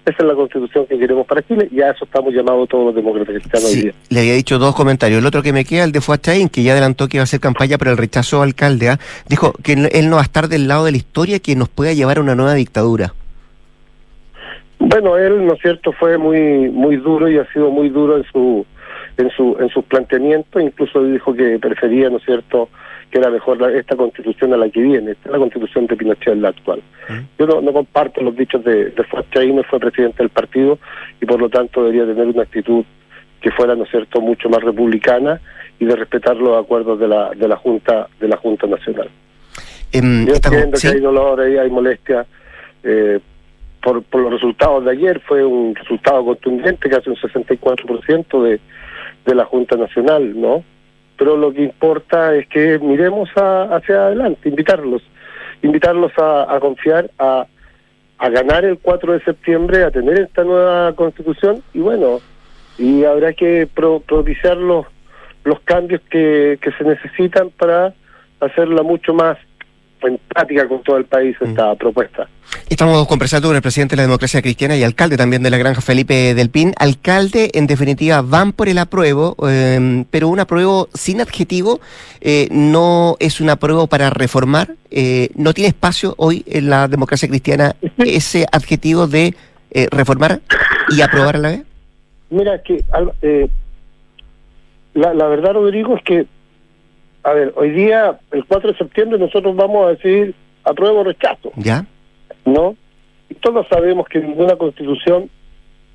Esa es la constitución que queremos para Chile y a eso estamos llamados todos los demócratas cristianos hoy día. Le había dicho dos comentarios. El otro que me queda, el de Fuachaín, que ya adelantó que iba a hacer campaña por el rechazo al alcalde. ¿ah? Dijo que él no va a estar del lado de la historia que nos pueda llevar a una nueva dictadura. Bueno, él, ¿no es cierto?, fue muy muy duro y ha sido muy duro en su en su en sus planteamientos, incluso dijo que prefería, ¿no es cierto?, que era mejor esta constitución a la que viene. Esta es la constitución de Pinochet, la actual. Yo no, no, comparto los dichos de, de fue presidente del partido y por lo tanto debería tener una actitud que fuera, ¿no es cierto?, mucho más republicana y de respetar los acuerdos de la, de la Junta de la Junta Nacional. Eh, Yo entiendo que hay dolor, y hay molestia. Eh, por, por los resultados de ayer fue un resultado contundente, casi un 64% de, de la Junta Nacional, ¿no? Pero lo que importa es que miremos hacia adelante, invitarlos, invitarlos a, confiar, a, a ganar el 4 de septiembre, a tener esta nueva constitución y bueno, y habrá que propiciar los, los cambios que, que se necesitan para hacerla mucho más empática con todo el país esta mm. propuesta. Estamos conversando con el presidente de la democracia cristiana y alcalde también de la granja Felipe del Pin. Alcalde, en definitiva, van por el apruebo, em, pero un apruebo sin adjetivo, eh, no es un apruebo para reformar, eh, no tiene espacio hoy en la democracia cristiana ese adjetivo de eh, reformar y aprobar a la vez. Mira, que la, la verdad, Rodrigo, es que a ver, hoy día, el 4 de septiembre, nosotros vamos a decir apruebo o rechazo. ¿Ya? ¿No? Y todos sabemos que ninguna constitución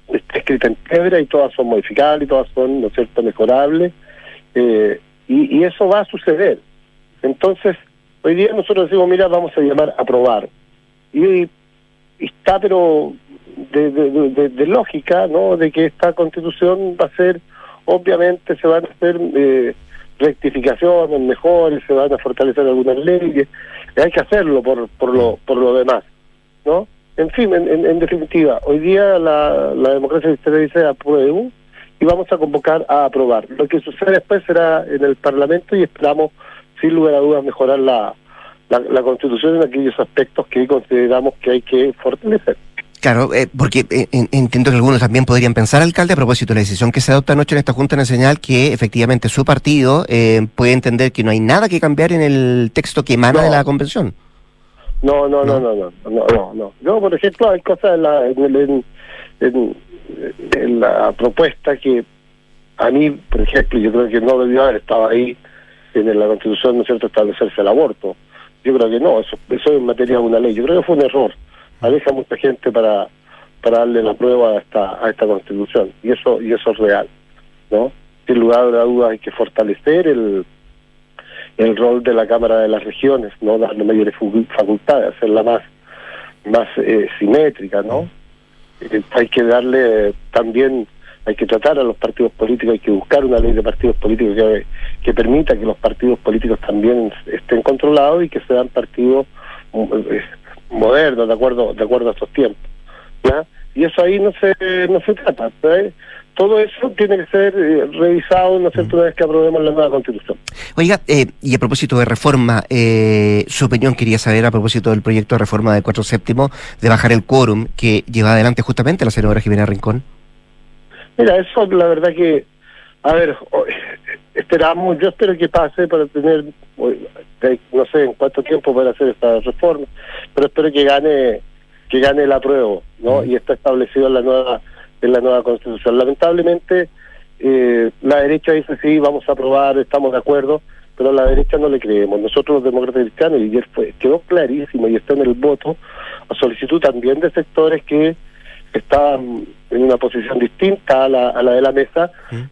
está escrita en piedra y todas son modificables y todas son, ¿no es cierto?, mejorables. Eh, y, eso va a suceder. Entonces, hoy día nosotros decimos, mira, vamos a llamar a aprobar. Y, está, pero de, de, lógica, ¿no?, de que esta constitución va a ser, obviamente, se van a hacer. Eh, rectificaciones mejores, se van a fortalecer algunas leyes, hay que hacerlo por, por, lo, por lo demás, ¿no? En fin, en, definitiva, hoy día la, la democracia cristiana dice apruebo y vamos a convocar a aprobar. Lo que sucede después será en el Parlamento y esperamos, sin lugar a dudas, mejorar la, la, la Constitución en aquellos aspectos que consideramos que hay que fortalecer. Claro, eh, porque eh, entiendo que algunos también podrían pensar, alcalde, a propósito de la decisión que se adopta anoche en esta Junta Nacional, que efectivamente su partido eh, puede entender que no hay nada que cambiar en el texto que emana de la convención. No, no, no, no, no, no, no, no. por ejemplo, hay cosas en la, en, en, la propuesta que a mí, por ejemplo, yo creo que no debió haber estado ahí en la Constitución, ¿no es cierto?, establecerse el aborto. Yo creo que no, eso, eso es en materia de una ley. Yo creo que fue un error aleja mucha gente para para darle la prueba a esta a esta constitución. Y eso y eso es real no sin lugar a dudas hay que fortalecer el el rol de la cámara de las regiones no darle mayores facultades hacerla más más eh, simétrica no eh, hay que darle también hay que tratar a los partidos políticos hay que buscar una ley de partidos políticos que, que permita que los partidos políticos también estén controlados y que sean partidos eh, moderno, de acuerdo, de acuerdo a estos tiempos. ¿ya? Y eso ahí no se, no se trata. Todo eso tiene que ser eh, revisado ¿no una vez que aprobemos la nueva constitución. Oiga, eh, y a propósito de reforma, eh, su opinión quería saber a propósito del proyecto de reforma del 4 séptimo de bajar el quórum que lleva adelante justamente la senadora Jimena Rincón. Mira, eso la verdad que, a ver, esperamos, yo espero que pase para tener no sé en cuánto tiempo para hacer esta reforma, pero espero que gane que gane el apruebo, ¿no? Y está establecido en la nueva en la nueva constitución. Lamentablemente eh, la derecha dice sí, vamos a aprobar, estamos de acuerdo, pero a la derecha no le creemos. Nosotros los demócratas cristianos, y ayer fue, quedó clarísimo y está en el voto, a solicitud también de sectores que estaban en una posición distinta a la, a la de la mesa,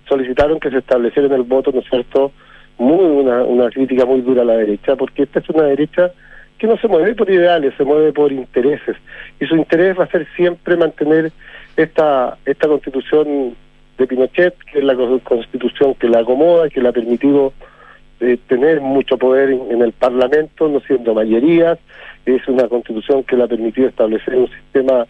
solicitaron que se estableciera en el voto, ¿no es cierto?, muy una, una crítica muy dura a la derecha, porque esta es una derecha que no se mueve por ideales, se mueve por intereses. Y su interés va a ser siempre mantener esta, esta constitución de Pinochet, que es la constitución que la acomoda, que le ha permitido eh, tener mucho poder en, en el Parlamento, no siendo mayorías, es una constitución que le ha permitido establecer un sistema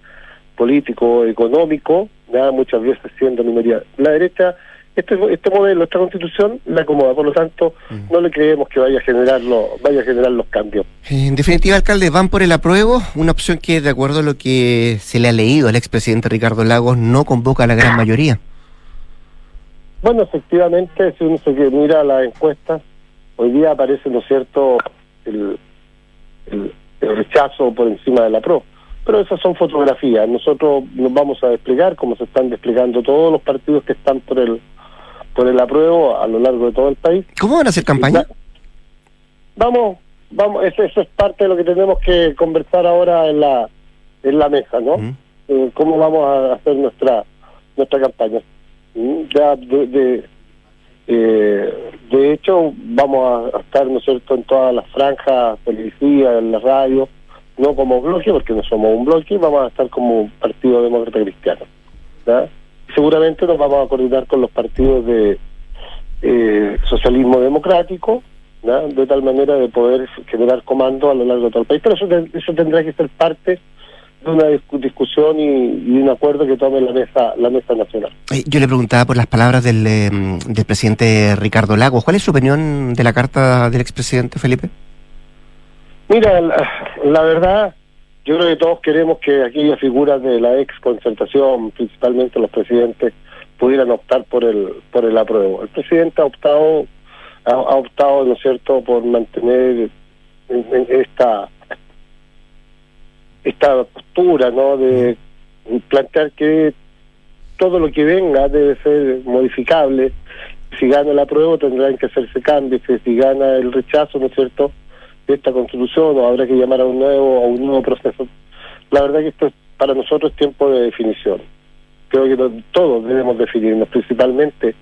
político, económico, muchas veces siendo minoría. La derecha, este, este modelo, esta constitución, la acomoda, por lo tanto, no le creemos que vaya a generar los, vaya a generar los cambios. En definitiva, alcalde, van por el apruebo, una opción que, de acuerdo a lo que se le ha leído al expresidente Ricardo Lagos, no convoca a la gran mayoría. Bueno, efectivamente, si uno se mira las encuestas, hoy día aparece, ¿no es cierto?, el, el, el rechazo por encima de la PRO. Pero esas son fotografías. Nosotros nos vamos a desplegar, como se están desplegando todos los partidos que están por el por el apruebo a lo largo de todo el país. ¿Cómo van a hacer campaña? Vamos, vamos, eso, eso es parte de lo que tenemos que conversar ahora en la en la mesa, ¿no? Eh, ¿Cómo vamos a hacer nuestra nuestra campaña? Mm, Ya de, de, eh, de hecho vamos a estar, ¿no es cierto?, en todas las franjas televisivas, en la radio, no como bloque, porque no somos un bloque, vamos a estar como un partido demócrata cristiano. ¿ya? Seguramente nos vamos a coordinar con los partidos de eh, socialismo democrático, ¿ya? de tal manera de poder generar comando a lo largo de todo el país. Pero eso, eso tendrá que ser parte de una discu- discusión y, y un acuerdo que tome la mesa la mesa nacional. Eh, Yo le preguntaba por las palabras del, eh, del presidente Ricardo Lagos. ¿Cuál es su opinión de la carta del expresidente Felipe? Mira, la, verdad, yo creo que todos queremos que aquellas figuras de la ex concertación, principalmente los presidentes, pudieran optar por el por el apruebo. El presidente ha optado ha, optado, ¿no es cierto?, por mantener en- en esta esta postura, ¿no?, de plantear que todo lo que venga debe ser modificable. Si gana el apruebo tendrán que hacerse cambios, si gana el rechazo, ¿no es cierto?, de esta constitución o habrá que llamar a un nuevo a un nuevo proceso. La verdad que esto es, para nosotros es tiempo de definición. Creo que todos debemos definirnos, principalmente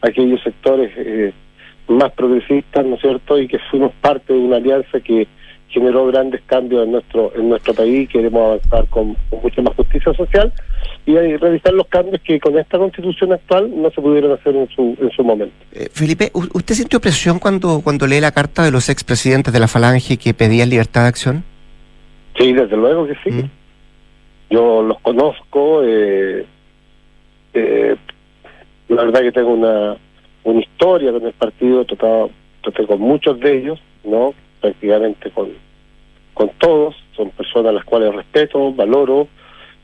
aquellos sectores eh, más progresistas, ¿no es cierto?, y que fuimos parte de una alianza que generó grandes cambios en nuestro en nuestro país, queremos avanzar con, con mucha más justicia social y revisar los cambios que con esta constitución actual no se pudieron hacer en su en su momento. Eh, Felipe, ¿u- ¿usted sintió presión cuando, cuando lee la carta de los expresidentes de la Falange que pedían libertad de acción? Sí, desde luego que sí. Yo los conozco, eh, eh, la verdad que tengo una, una historia con el partido, tratado, traté con muchos de ellos, ¿no? Prácticamente con, con todos, son personas a las cuales respeto, valoro,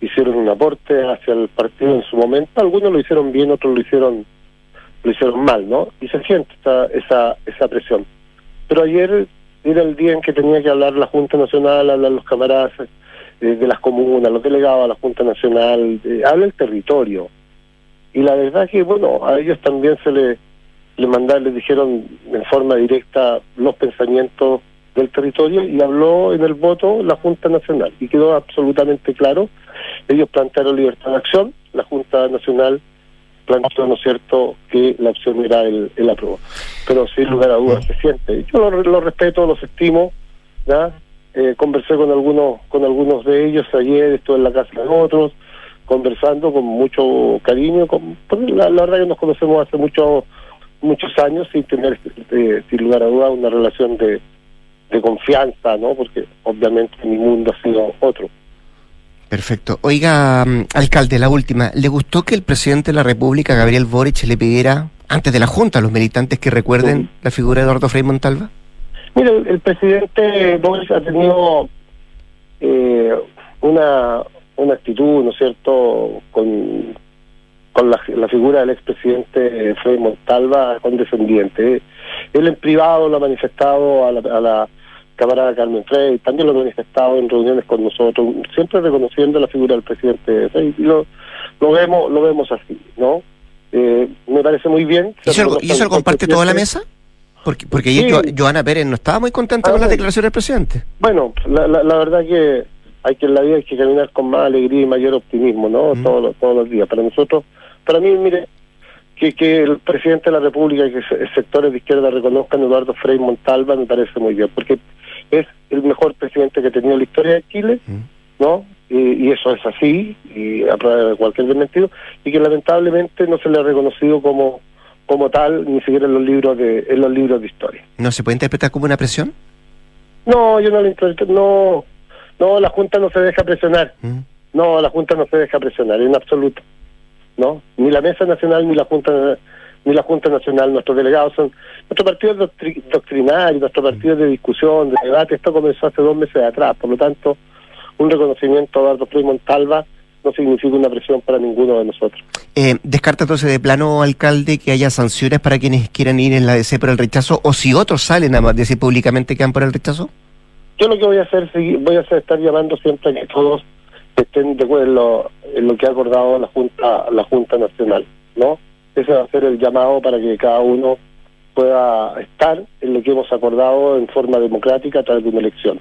hicieron un aporte hacia el partido en su momento, algunos lo hicieron bien, otros lo hicieron lo hicieron mal, ¿no? Y se siente esa, esa, esa presión. Pero ayer era el día en que tenía que hablar la Junta Nacional, hablar los camaradas eh, de las comunas, los delegados a la Junta Nacional, habla el territorio. Y la verdad que, bueno, a ellos también se le, le mandaron, les dijeron en forma directa los pensamientos del territorio y habló en el voto la Junta Nacional. Y quedó absolutamente claro. Ellos plantearon libertad de acción, la Junta Nacional planteó, ¿no es cierto?, que la opción era el, el apruebo. Pero sin lugar a dudas se siente. Yo lo, lo respeto, los estimo, ¿ya? Eh, conversé con algunos con algunos de ellos ayer, estuve en la casa de otros, conversando con mucho cariño. Con, la, la verdad que nos conocemos hace muchos muchos años sin tener, eh, sin lugar a dudas, una relación de, de confianza, ¿no? Porque obviamente mi mundo ha sido otro. Perfecto. Oiga, mm, alcalde, la última. ¿Le gustó que el presidente de la República, Gabriel Boric, le pidiera, antes de la Junta, a los militantes que recuerden la figura de Eduardo Frei Montalva? Mira, el, el presidente Boris ha tenido eh, una, una actitud, ¿no es cierto?, con, con la, la figura del expresidente Frei Montalva condescendiente. Él en privado lo ha manifestado a la, a la camarada Carmen Frey, también lo ha manifestado en reuniones con nosotros, siempre reconociendo la figura del presidente Frey. Y lo, lo vemos lo vemos así, ¿no? Eh, me parece muy bien. ¿Y eso, lo- y eso lo comparte toda la mesa? Porque, porque Sí. Jo- Joana Pérez no estaba muy contenta Ah, con las bueno. declaraciones del presidente. Bueno, la, la, la verdad que hay que en la vida hay que caminar con más alegría y mayor optimismo, ¿no? Todos, los, todos los días. Para nosotros, para mí, mire, que, que el presidente de la República y que se- sectores de izquierda reconozcan a Eduardo Frei Montalva me parece muy bien, porque es el mejor presidente que ha tenido la historia de Chile, ¿no? Y, eso es así, y a prueba de cualquier desmentido, y que lamentablemente no se le ha reconocido como como tal, ni siquiera en los libros de, en los libros de historia. ¿No se puede interpretar como una presión? No, yo no lo interpreto, no, no, la Junta no se deja presionar. ¿Mm? No, la Junta no se deja presionar, en absoluto. ¿No? Ni la Mesa Nacional ni la Junta ni la Junta Nacional, nuestros delegados son nuestro partido es doctri- doctrinario, nuestro partido es de discusión, de debate, esto comenzó hace dos meses atrás, por lo tanto, un reconocimiento a Eduardo Frei Montalva no significa una presión para ninguno de nosotros. Eh, ¿Descarta entonces de plano, alcalde, que haya sanciones para quienes quieran ir en la DC por el rechazo o si otros salen a decir públicamente que van por el rechazo? Yo lo que voy a hacer, voy a hacer estar llamando siempre a que todos estén de acuerdo en lo, en lo que ha acordado la Junta, la Junta Nacional, ¿no? Ese va a ser el llamado para que cada uno pueda estar en lo que hemos acordado en forma democrática a través de una elección.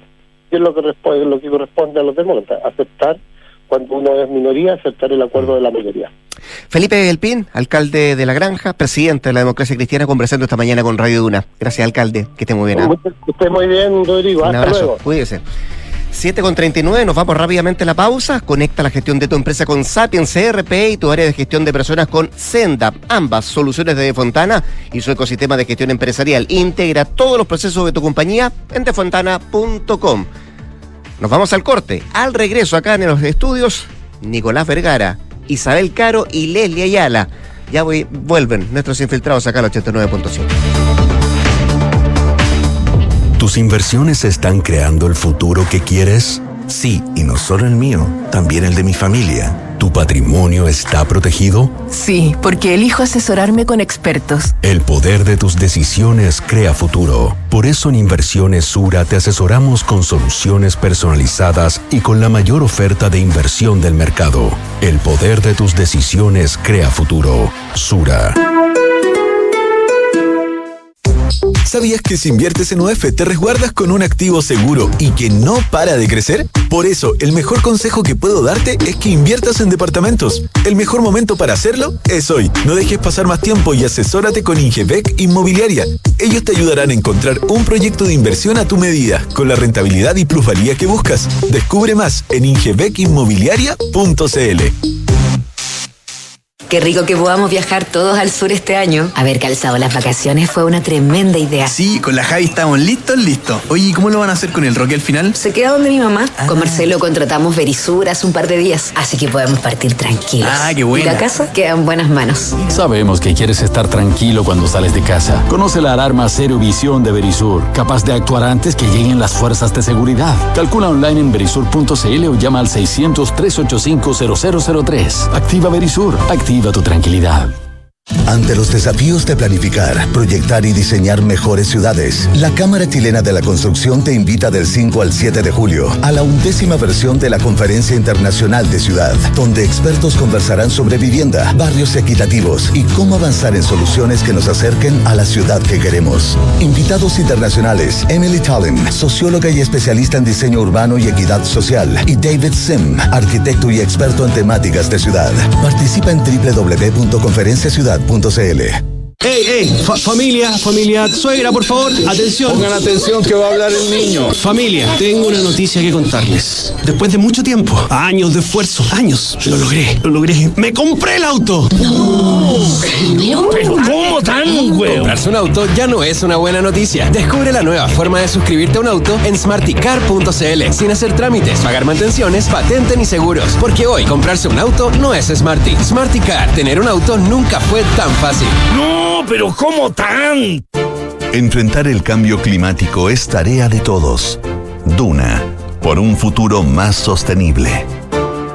Y es lo que responde, lo que corresponde a los demócratas, aceptar cuando uno es minoría, aceptar el acuerdo de la mayoría. Felipe Elpín, alcalde de La Granja, presidente de la democracia cristiana, conversando esta mañana con Radio Duna. Gracias, alcalde. Que esté muy bien. ¿ah? Que esté muy bien, Rodrigo. Un Hasta abrazo, luego. cuídese. 7 con 39, nos vamos rápidamente a la pausa. Conecta la gestión de tu empresa con Sapiens CRP y tu área de gestión de personas con Senda. Ambas soluciones de Defontana y su ecosistema de gestión empresarial. Integra todos los procesos de tu compañía en defontana.com. Nos vamos al corte. Al regreso acá en los estudios, Nicolás Vergara, Isabel Caro y Leslie Ayala. Ya vuelven nuestros infiltrados acá al 89.5. ¿Tus inversiones están creando el futuro que quieres? Sí, y no solo el mío, también el de mi familia. ¿Tu patrimonio está protegido? Sí, porque elijo asesorarme con expertos. El poder de tus decisiones crea futuro. Por eso en Inversiones Sura te asesoramos con soluciones personalizadas y con la mayor oferta de inversión del mercado. El poder de tus decisiones crea futuro. Sura. ¿Sabías que si inviertes en UF te resguardas con un activo seguro y que no para de crecer? Por eso, el mejor consejo que puedo darte es que inviertas en departamentos. El mejor momento para hacerlo es hoy. No dejes pasar más tiempo y asesórate con Ingebec Inmobiliaria. Ellos te ayudarán a encontrar un proyecto de inversión a tu medida, con la rentabilidad y plusvalía que buscas. Descubre más en ingebecinmobiliaria.cl. Qué rico que podamos viajar todos al sur este año. Haber calzado las vacaciones fue una tremenda idea. Sí, con la Javi estamos listos, listos. Oye, ¿y cómo lo van a hacer con el Roque al final? Se queda donde mi mamá. Con Marcelo contratamos Verisur hace un par de días, así que podemos partir tranquilos. Ah, qué Y buena. la casa queda en buenas manos. Sabemos que quieres estar tranquilo cuando sales de casa. Conoce la alarma Cero Visión de Verisur, capaz de actuar antes que lleguen las fuerzas de seguridad. Calcula online en verisur.cl o llama al 600-385-0003. Activa Verisur, activa tu tranquilidad. Ante los desafíos de planificar, proyectar y diseñar mejores ciudades, la Cámara Chilena de la Construcción te invita del 5 al 7 de julio a la undécima versión de la Conferencia Internacional de Ciudad, donde expertos conversarán sobre vivienda, barrios equitativos y cómo avanzar en soluciones que nos acerquen a la ciudad que queremos. Invitados internacionales, Emily Tallin, socióloga y especialista en diseño urbano y equidad social, y David Sim, arquitecto y experto en temáticas de ciudad. Participa en www.conferenciaciudad.cl. ¡Ey, ey! Fa- familia, familia, suegra, por favor, atención. Pongan atención que va a hablar el niño. Familia, tengo una noticia que contarles. Después de mucho tiempo, años de esfuerzo, años, lo logré, lo logré. ¡Me compré el auto! Pero ¿cómo tan, huevo? Comprarse un auto ya no es una buena noticia. Descubre la nueva forma de suscribirte a un auto en smarticar.cl sin hacer trámites, pagar mantenciones, patente ni seguros. Porque hoy comprarse un auto no es Smarty. Smarticar, tener un auto nunca fue tan fácil. No, pero ¿cómo tan? Enfrentar el cambio climático es tarea de todos. Duna, por un futuro más sostenible.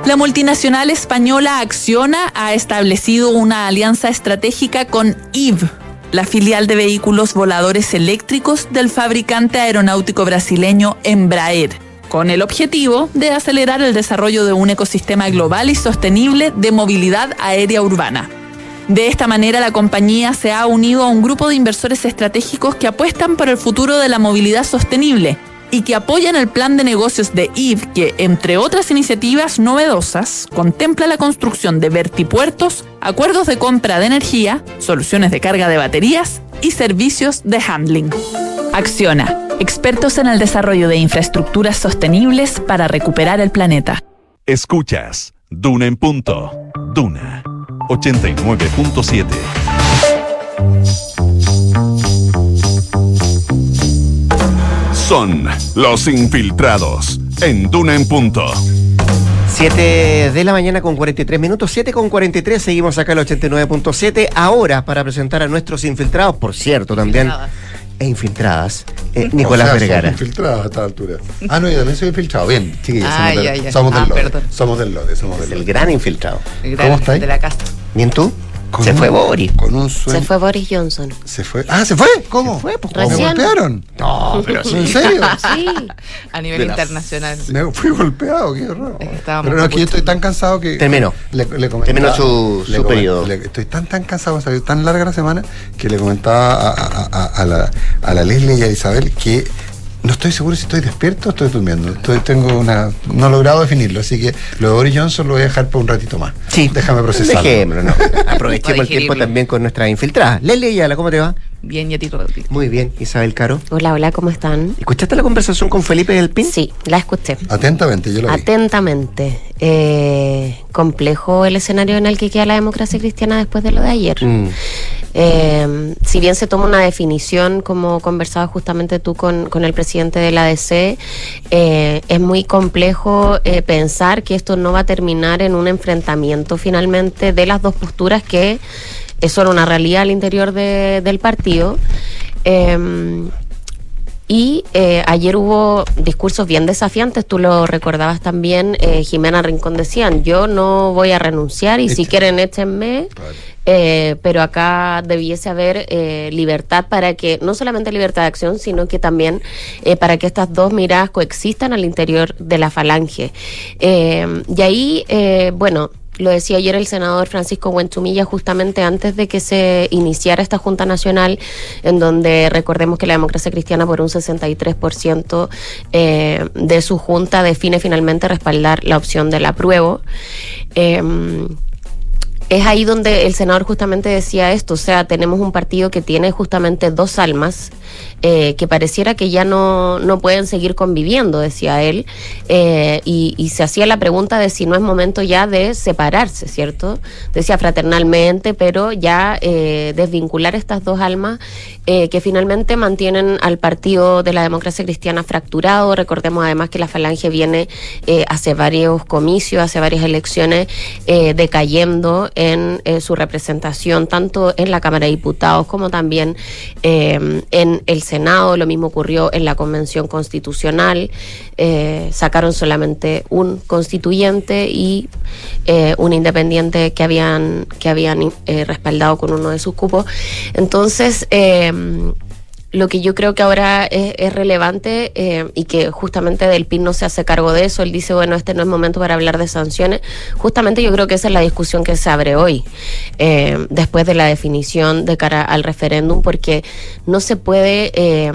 La multinacional española Acciona ha establecido una alianza estratégica con EVE, la filial de vehículos voladores eléctricos del fabricante aeronáutico brasileño Embraer, con el objetivo de acelerar el desarrollo de un ecosistema global y sostenible de movilidad aérea urbana. De esta manera, la compañía se ha unido a un grupo de inversores estratégicos que apuestan por el futuro de la movilidad sostenible y que apoyan el plan de negocios de EVE, que, entre otras iniciativas novedosas, contempla la construcción de vertipuertos, acuerdos de compra de energía, soluciones de carga de baterías y servicios de handling. Acciona, expertos en el desarrollo de infraestructuras sostenibles para recuperar el planeta. Escuchas Duna en punto. Duna 89.7. Son los infiltrados en Duna en Punto. 7 de la mañana con 43 minutos, 7 con 43, seguimos acá al 89.7. Ahora, para presentar a nuestros infiltrados, por cierto, también. E infiltradas, eh, Nicolás O sea, Vergara. somos infiltrados a esta altura. Ah, no, yo también soy infiltrado. Bien, chiquillos, Ay, somos, del, ay. somos Ah, del lote. perdón. Somos del lote, somos del El lote. gran infiltrado. ¿Cómo estáis? De la casa. ¿Bien tú? Con Se un- fue Boris. Con un sueño. Se fue Boris Johnson. ¿Se fue? Ah, ¿se fue? ¿Cómo? fue, pues, ¿Me golpearon? No, pero ¿En serio? *laughs* Sí. A nivel De la- internacional. Me fui golpeado, qué horror. estábamos Pero no, es que yo a punto. estoy tan cansado que. Terminó. Le, le comentaba- Terminó su- le su periodo. le- estoy tan, tan cansado, salió tan larga la semana que le comentaba a, a- a- a la, a la Leslie y a Isabel que. No estoy seguro si estoy despierto o estoy durmiendo. Estoy, tengo una. No he logrado definirlo, así que lo de Boris Johnson lo voy a dejar por un ratito más. Sí. Déjame procesarlo. Dejémoslo, no. *laughs* Aprovechemos el tiempo también con nuestra infiltrada. Lele Ayala, ¿cómo te va? Bien, y a ti. Muy bien, Isabel Caro. Hola, hola, ¿cómo están? ¿Escuchaste la conversación con Felipe del Pin? Sí, la escuché. Atentamente, yo lo vi. Atentamente. Eh, complejo el escenario en el que queda la democracia cristiana después de lo de ayer. Mm. Eh, si bien se toma una definición, como conversaba justamente tú con, con el presidente de la ADC, eh, es muy complejo eh, pensar que esto no va a terminar en un enfrentamiento finalmente de las dos posturas que eh, son una realidad al interior de- del partido. Eh, y eh, ayer hubo discursos bien desafiantes, tú lo recordabas también, eh, Jimena Rincón decían, yo no voy a renunciar y si quieren échenme, eh, pero acá debiese haber libertad para que, no solamente libertad de acción, sino que también para que estas dos miradas coexistan al interior de la falange. Eh, y ahí, bueno, lo decía ayer el senador Francisco Buenchumilla justamente antes de que se iniciara esta Junta Nacional, en donde recordemos que la democracia cristiana por un 63% eh, de su Junta define finalmente respaldar la opción del apruebo. Em, es ahí donde el senador justamente decía esto, o sea, tenemos un partido que tiene justamente dos almas, eh, que pareciera que ya no, no pueden seguir conviviendo, decía él, eh, y, y se hacía la pregunta de si no es momento ya de separarse, ¿cierto? Decía fraternalmente, pero ya eh, desvincular estas dos almas eh, que finalmente mantienen al partido de la democracia cristiana fracturado. Recordemos además que la falange viene eh, hace varios comicios, hace varias elecciones, eh, decayendo en eh, su representación, tanto en la Cámara de Diputados como también eh, en el Senado. Lo mismo ocurrió en la Convención Constitucional. Eh, sacaron solamente un constituyente y un independiente que habían, que habían respaldado con uno de sus cupos. Entonces, lo que yo creo que ahora es, relevante eh, y que justamente Del PIN no se hace cargo de eso, él dice, bueno, este no es momento para hablar de sanciones, justamente yo creo que esa es la discusión que se abre hoy, eh, después de la definición de cara al referéndum, porque no se puede... eh,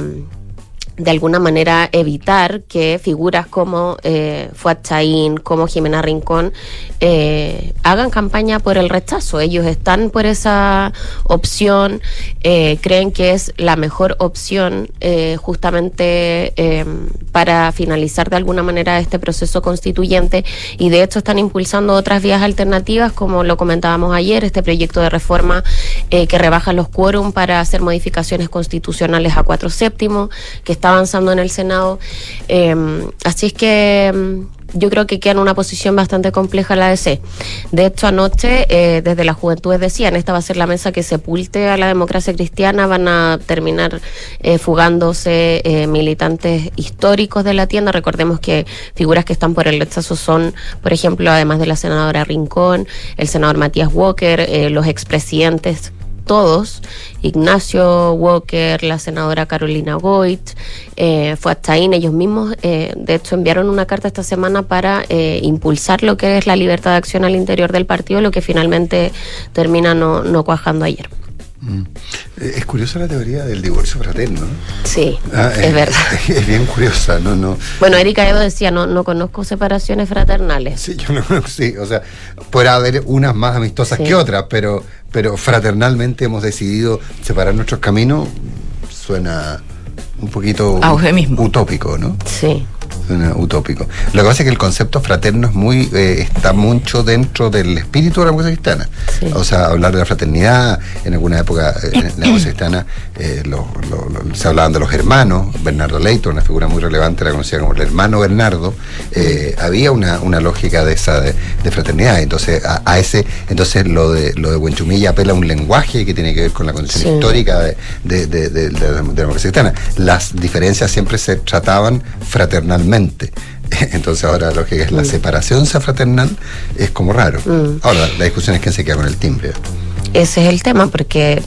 de alguna manera evitar que figuras como eh, Fuad Chaín, como Jimena Rincón, eh, hagan campaña por el rechazo. Ellos están por esa opción, eh, creen que es la mejor opción eh, justamente eh, para finalizar de alguna manera este proceso constituyente y de hecho están impulsando otras vías alternativas, como lo comentábamos ayer, este proyecto de reforma eh, que rebaja los quórum para hacer modificaciones constitucionales a cuatro séptimos, que está avanzando en el Senado. Eh, así es que mm, yo creo que queda en una posición bastante compleja la ADC. De hecho, anoche, eh, desde las juventudes decían, esta va a ser la mesa que sepulte a la democracia cristiana, van a terminar eh, fugándose eh, militantes históricos de la tienda. Recordemos que figuras que están por el rechazo son, por ejemplo, además de la senadora Rincón, el senador Matías Walker, eh, los expresidentes todos, Ignacio Walker, la senadora Carolina Goit, eh, fue hasta ahí, ellos mismos, eh, de hecho enviaron una carta esta semana para eh, impulsar lo que es la libertad de acción al interior del partido, lo que finalmente termina no, no cuajando ayer. Mm. Eh, Es curiosa la teoría del divorcio fraterno. ¿no? Sí, Ah, es verdad. *laughs* Es bien curiosa, no, no. Bueno, Erika Edo decía, no, no conozco separaciones fraternales. Sí, yo no, *laughs* sí, o sea, podrá haber unas más amistosas Sí. que otras, pero, pero fraternalmente hemos decidido separar nuestros caminos. Suena un poquito utópico, ¿no? Sí. Utópico. Lo que pasa es que el concepto fraterno es muy, eh, está mucho dentro del espíritu de la democracia cristiana. O sea, hablar de la fraternidad, en alguna época eh, en la democracia *clears throat* cristiana eh, lo- lo- lo- se hablaban de los hermanos, Bernardo Leito, una figura muy relevante, era conocida como el hermano Bernardo, eh, había una, una lógica de esa de, de fraternidad. Entonces, a, a ese, entonces lo de lo de Buenchumilla apela a un lenguaje que tiene que ver con la condición Sí. histórica de, de- de- de- de la democracia cristiana. Las diferencias siempre se trataban fraternalmente. *laughs* Entonces ahora lo que es la Mm. separación sea fraternal es como raro. Mm. Ahora, la discusión es quién se queda con el timbre. Ese es el tema, porque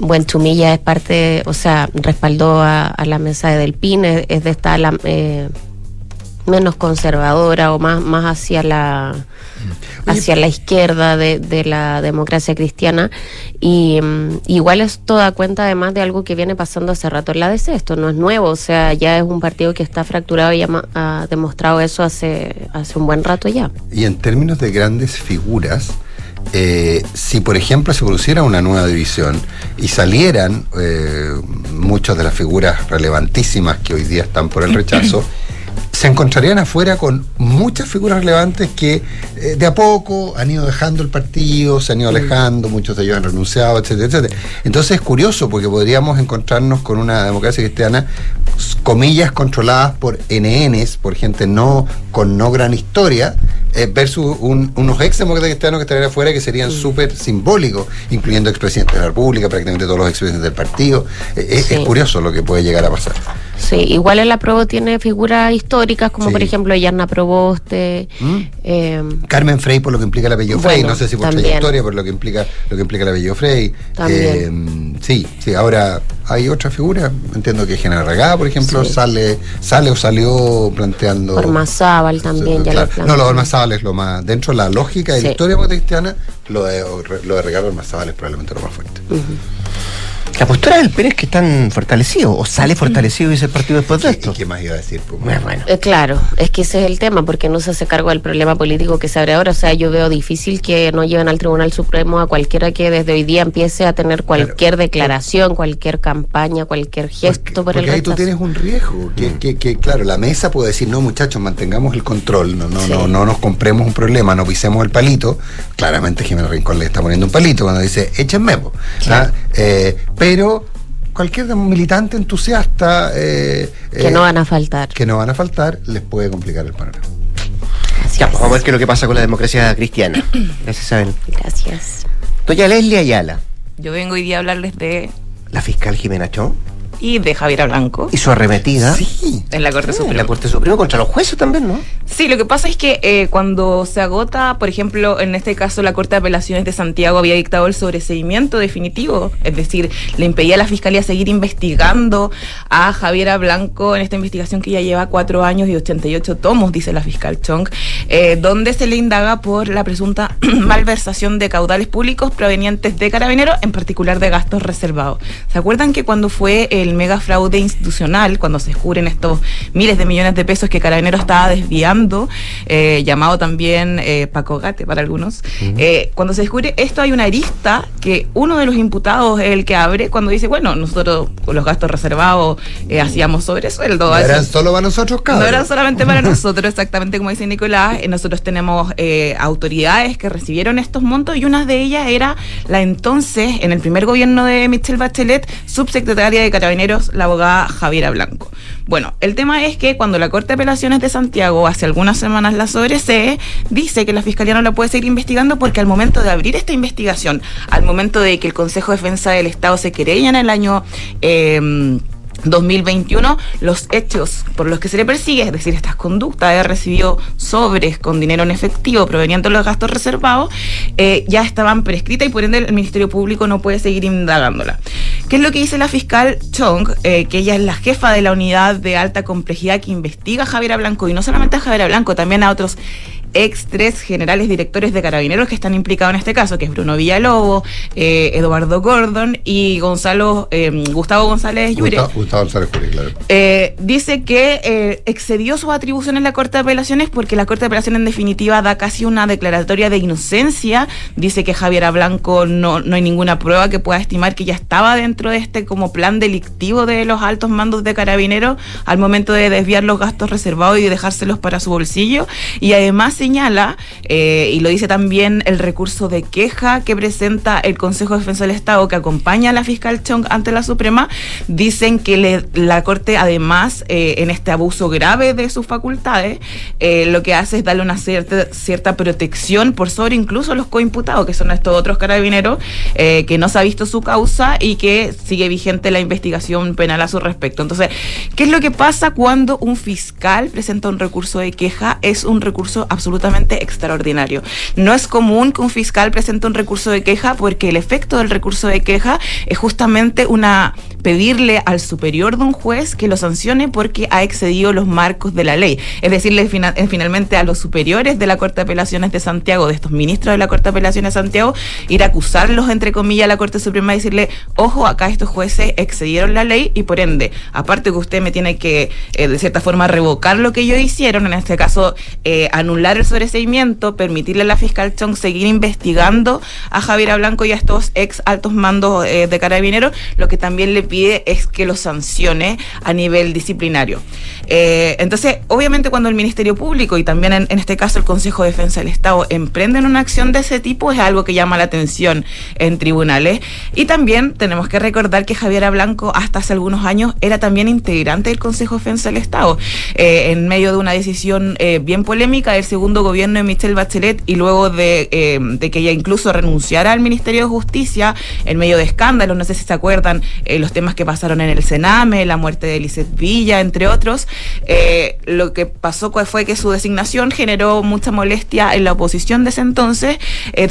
Buenchumilla es parte, o sea, respaldó a, a la mesa de Del Pin, es, es de esta la, eh, menos conservadora o más, más hacia la hacia la izquierda de, de la democracia cristiana y mm, igual esto da cuenta además de algo que viene pasando hace rato en la DC, esto no es nuevo, o sea, ya es un partido que está fracturado y ha demostrado eso hace, hace un buen rato ya. Y en términos de grandes figuras, eh, si por ejemplo se produciera una nueva división y salieran eh, muchas de las figuras relevantísimas que hoy día están por el rechazo, *clears throat* se encontrarían afuera con muchas figuras relevantes que eh, de a poco han ido dejando el partido, se han ido alejando, muchos de ellos han renunciado, etcétera, etcétera. Entonces es curioso porque podríamos encontrarnos con una democracia cristiana, comillas, controladas por NNs, por gente no con no gran historia, eh, versus un- unos ex demócratas cristianos que estarían afuera que serían súper simbólicos, incluyendo expresidentes de la República, prácticamente todos los expresidentes del partido. Eh. Es curioso lo que puede llegar a pasar. Sí, igual el apruebo tiene figuras históricas como Sí. por ejemplo Yarna Proboste, eh, Carmen Frey por lo que implica el apellido Frey, Bueno, no sé si por también. trayectoria, por lo que implica lo que implica el apellido Frey. También. Eh, sí, sí, ahora hay otra figura, entiendo que Genaro Regada, por ejemplo, Sí. sale sale o salió planteando Ormazábal también, ya Claro. lo No, lo de Ormazábal es lo más dentro de la lógica de la Sí. historia cristiana, lo de lo de Ricardo Ormazábal es probablemente lo más fuerte. La postura del Pérez que están fortalecidos, o sale fortalecido ese partido después de esto. ¿Qué más iba a decir? Pues, bueno. Eh, claro, es que ese es el tema, porque no se hace cargo del problema político que se abre ahora. O sea, yo veo difícil que no lleven al Tribunal Supremo a cualquiera que desde hoy día empiece a tener cualquier declaración, cualquier campaña, cualquier gesto por el Porque ahí tú tienes un riesgo, que, que, que, claro, la mesa puede decir, no muchachos, mantengamos el control, no, no, Sí. no, no nos compremos un problema, no pisemos el palito. Claramente Jiménez Rincón le está poniendo un palito cuando dice, échenme. po", ¿ah? Eh, pero cualquier militante entusiasta eh, Que eh, no van a faltar. que no van a faltar, les puede complicar el panorama. Ya, pues, vamos a ver qué es lo que pasa con la democracia cristiana. *clears throat* Gracias, Isabel. Gracias. Doña Leslie Ayala, Yo vengo hoy día a hablarles de la fiscal Jimena Chón, y de Javiera Blanco y su arremetida en la Corte en Suprema. la Corte Suprema contra los jueces también, ¿no? Sí, lo que pasa es que eh, cuando se agota, por ejemplo, en este caso la Corte de Apelaciones de Santiago había dictado el sobreseimiento definitivo, es decir, le impedía a la Fiscalía seguir investigando a Javiera Blanco en esta investigación que ya lleva cuatro años y 88 tomos, dice la fiscal Chong, eh, donde se le indaga por la presunta *clears throat* malversación de caudales públicos provenientes de carabineros, en particular de gastos reservados. ¿Se acuerdan que cuando fue el mega fraude institucional, cuando se descubren estos miles de millones de pesos que Carabineros estaba desviando, eh, llamado también eh, Paco Gate para algunos, eh, cuando se descubre esto hay una arista que uno de los imputados es el que abre cuando dice, bueno, nosotros con los gastos reservados hacíamos sobresueldo. No a eso- eran solo para nosotros, no cabros. era solamente para *laughs* nosotros, exactamente como dice Nicolás. Nosotros tenemos autoridades que recibieron estos montos y una de ellas era la entonces, en el primer gobierno de Michelle Bachelet, subsecretaria de Carabineros, la abogada Javiera Blanco. Bueno, el tema es que cuando la Corte de Apelaciones de Santiago hace algunas semanas la sobresee, dice que la Fiscalía no la puede seguir investigando porque al momento de abrir esta investigación, al momento de que el Consejo de Defensa del Estado se querella en el año... eh, 2021, los hechos por los que se le persigue, es decir, estas conductas de recibido sobres con dinero en efectivo proveniente de los gastos reservados, eh, ya estaban prescritas y por ende el Ministerio Público no puede seguir indagándola. ¿Qué es lo que dice la fiscal Chong? Eh, que ella es la jefa de la unidad de alta complejidad que investiga a Javiera Blanco y no solamente a Javiera Blanco, también a otros ex tres generales directores de carabineros que están implicados en este caso, que es Bruno Villalobos, eh, Eduardo Gordon y Gonzalo, eh, Gustavo González Llure. Gustavo, Gustavo González Llure, claro. Eh, dice que eh, excedió sus atribuciones en la Corte de Apelaciones porque la Corte de Apelaciones en definitiva da casi una declaratoria de inocencia. Dice que Javier Blanco no, no hay ninguna prueba que pueda estimar que ya estaba dentro de este como plan delictivo de los altos mandos de carabineros al momento de desviar los gastos reservados y dejárselos para su bolsillo. Y además señala, eh, y lo dice también el recurso de queja que presenta el Consejo de Defensa del Estado que acompaña a la fiscal Chong ante la Suprema, dicen que la Corte además eh, en este abuso grave de sus facultades eh, lo que hace es darle una cierta, cierta protección por sobre incluso los coimputados, que son estos otros carabineros, que no se ha visto su causa y que sigue vigente la investigación penal a su respecto. Entonces, ¿qué es lo que pasa cuando un fiscal presenta un recurso de queja? Es un recurso absolutamente extraordinario. No es común que un fiscal presente un recurso de queja porque el efecto del recurso de queja es justamente una pedirle al superior de un juez que lo sancione porque ha excedido los marcos de la ley. Es decirle eh, finalmente a los superiores de la Corte de Apelaciones de Santiago, de estos ministros de la Corte de Apelaciones de Santiago, ir a acusarlos, entre comillas, a la Corte Suprema y decirle, ojo, acá estos jueces excedieron la ley y por ende, aparte que usted me tiene que, eh, de cierta forma, revocar lo que ellos hicieron, en este caso, eh, anular el sobreseimiento, permitirle a la fiscal Chong seguir investigando a Javier Blanco y a estos ex altos mandos eh, de carabineros, lo que también le pide es que lo sancione a nivel disciplinario. Eh, entonces, obviamente cuando el Ministerio Público y también en, este caso el Consejo de Defensa del Estado emprenden una acción de ese tipo es algo que llama la atención en tribunales. Y también tenemos que recordar que Javier Blanco hasta hace algunos años era también integrante del Consejo de Defensa del Estado, eh, en medio de una decisión eh, bien polémica del segundo gobierno de Michelle Bachelet y luego de, eh, de que ella incluso renunciara al Ministerio de Justicia en medio de escándalos, no sé si se acuerdan eh, los temas que pasaron en el Sename, la muerte de Lizeth Villa, entre otros. Eh, lo que pasó fue que su designación generó mucha molestia en la oposición de ese entonces,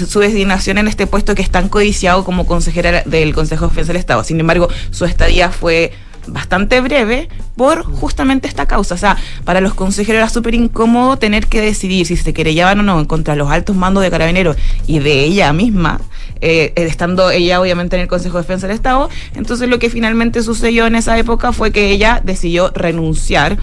su designación en este puesto que es tan codiciado como consejera del Consejo de Defensa del Estado. Sin embargo, su estadía fue bastante breve por justamente esta causa. O sea, para los consejeros era súper incómodo tener que decidir si se querellaban o no contra los altos mandos de carabineros y de ella misma, eh, eh, estando ella obviamente en el Consejo de Defensa del Estado. Entonces lo que finalmente sucedió en esa época fue que ella decidió renunciar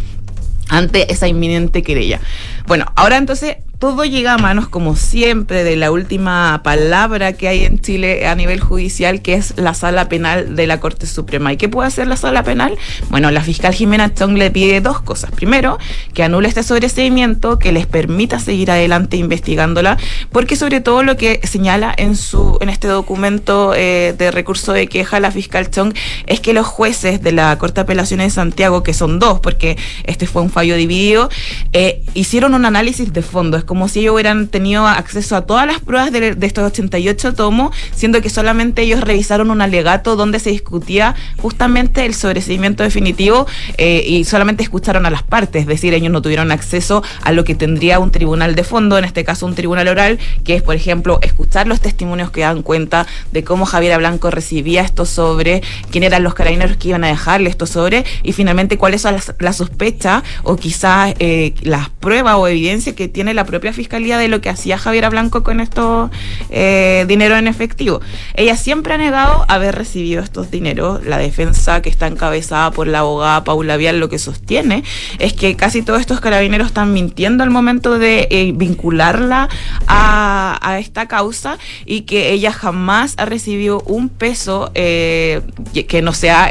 ante esa inminente querella. Bueno, ahora entonces todo llega a manos, como siempre, de la última palabra que hay en Chile a nivel judicial, que es la sala penal de la Corte Suprema. ¿Y qué puede hacer la sala penal? Bueno, la fiscal Jimena Chong le pide dos cosas. Primero, que anule este sobreseimiento, que les permita seguir adelante investigándola, porque sobre todo lo que señala en su en este documento eh, de recurso de queja la fiscal Chong es que los jueces de la Corte de Apelaciones de Santiago, que son dos, porque este fue un fallo dividido, eh, hicieron un análisis de fondo. Como si ellos hubieran tenido acceso a todas las pruebas de, de estos 88 tomos, siendo que solamente ellos revisaron un alegato donde se discutía justamente el sobreseimiento definitivo eh, y solamente escucharon a las partes, es decir, ellos no tuvieron acceso a lo que tendría un tribunal de fondo, en este caso un tribunal oral, que es, por ejemplo, escuchar los testimonios que dan cuenta de cómo Javier Blanco recibía estos sobre, quién eran los carabineros que iban a dejarle estos sobre y finalmente cuáles son las, las sospechas o quizás eh, las pruebas o evidencia que tiene la propia fiscalía de lo que hacía Javier Blanco con estos eh, dinero en efectivo. Ella siempre ha negado haber recibido estos dineros. La defensa que está encabezada por la abogada Paula Vial lo que sostiene es que casi todos estos carabineros están mintiendo al momento de eh, vincularla a, esta causa y que ella jamás ha recibido un peso eh, que- no sea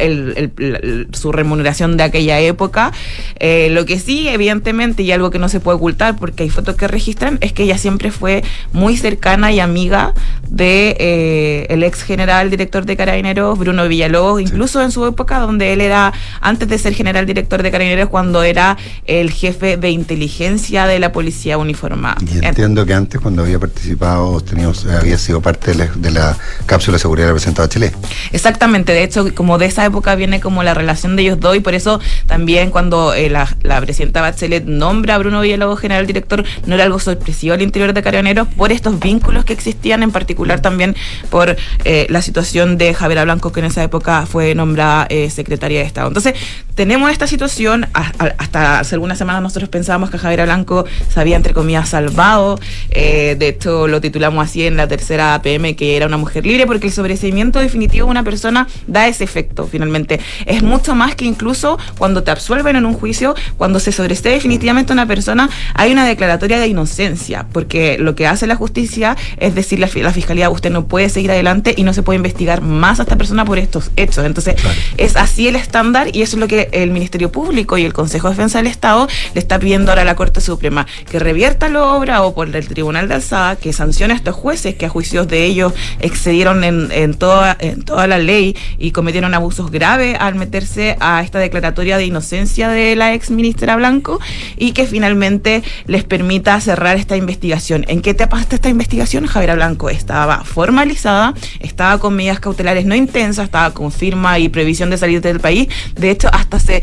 su remuneración de aquella época. Lo que sí, evidentemente, y algo que no se puede ocultar porque hay fotos que registran, es que ella siempre fue muy cercana y amiga de eh, el ex general director de Carabineros, Bruno Villalobos, incluso en su época donde él era, antes de ser general director de Carabineros, cuando era el jefe de inteligencia de la policía uniformada. Y entiendo que antes, cuando había participado, teníamos, había sido parte de la, de la cápsula de seguridad del presidente Bachelet. Exactamente, de hecho, como de esa época viene como la relación de ellos dos y por eso también cuando eh, la, la presidenta Bachelet nombra a Bruno Villalobos general director, no era algo sorpresivo al interior de Carabineros por estos vínculos que existían, en particular también por eh, la situación de Javiera Blanco, que en esa época fue nombrada eh, secretaria de Estado. Entonces, tenemos esta situación, hasta hace algunas semanas nosotros pensábamos que Javiera Blanco se había, entre comillas, salvado, eh, de hecho lo titulamos así en la tercera APM, que era una mujer libre, porque el sobreseimiento definitivo de una persona da ese efecto, finalmente. Es mucho más que incluso cuando te absuelven en un juicio, cuando se sobresee definitivamente una persona, hay una declaratoria de inocencia, porque lo que hace la justicia es decirle a la fiscalía, usted no puede seguir adelante y no se puede investigar más a esta persona por estos hechos. Entonces, es así el estándar y eso es lo que el Ministerio Público y el Consejo de Defensa del Estado le está pidiendo ahora a la Corte Suprema, que revierta la obra o por el Tribunal de Alzada, que sancione a estos jueces que a juicios de ellos excedieron en, en toda, en toda la ley y cometieron abusos graves al meterse a esta declaratoria de inocencia de la ex ministra Blanco y que finalmente les permita cerrar esta investigación. ¿En qué etapa está esta investigación? Javiera Blanco estaba formalizada, estaba con medidas cautelares no intensas, estaba con firma y previsión de salir del país. De hecho, hasta hace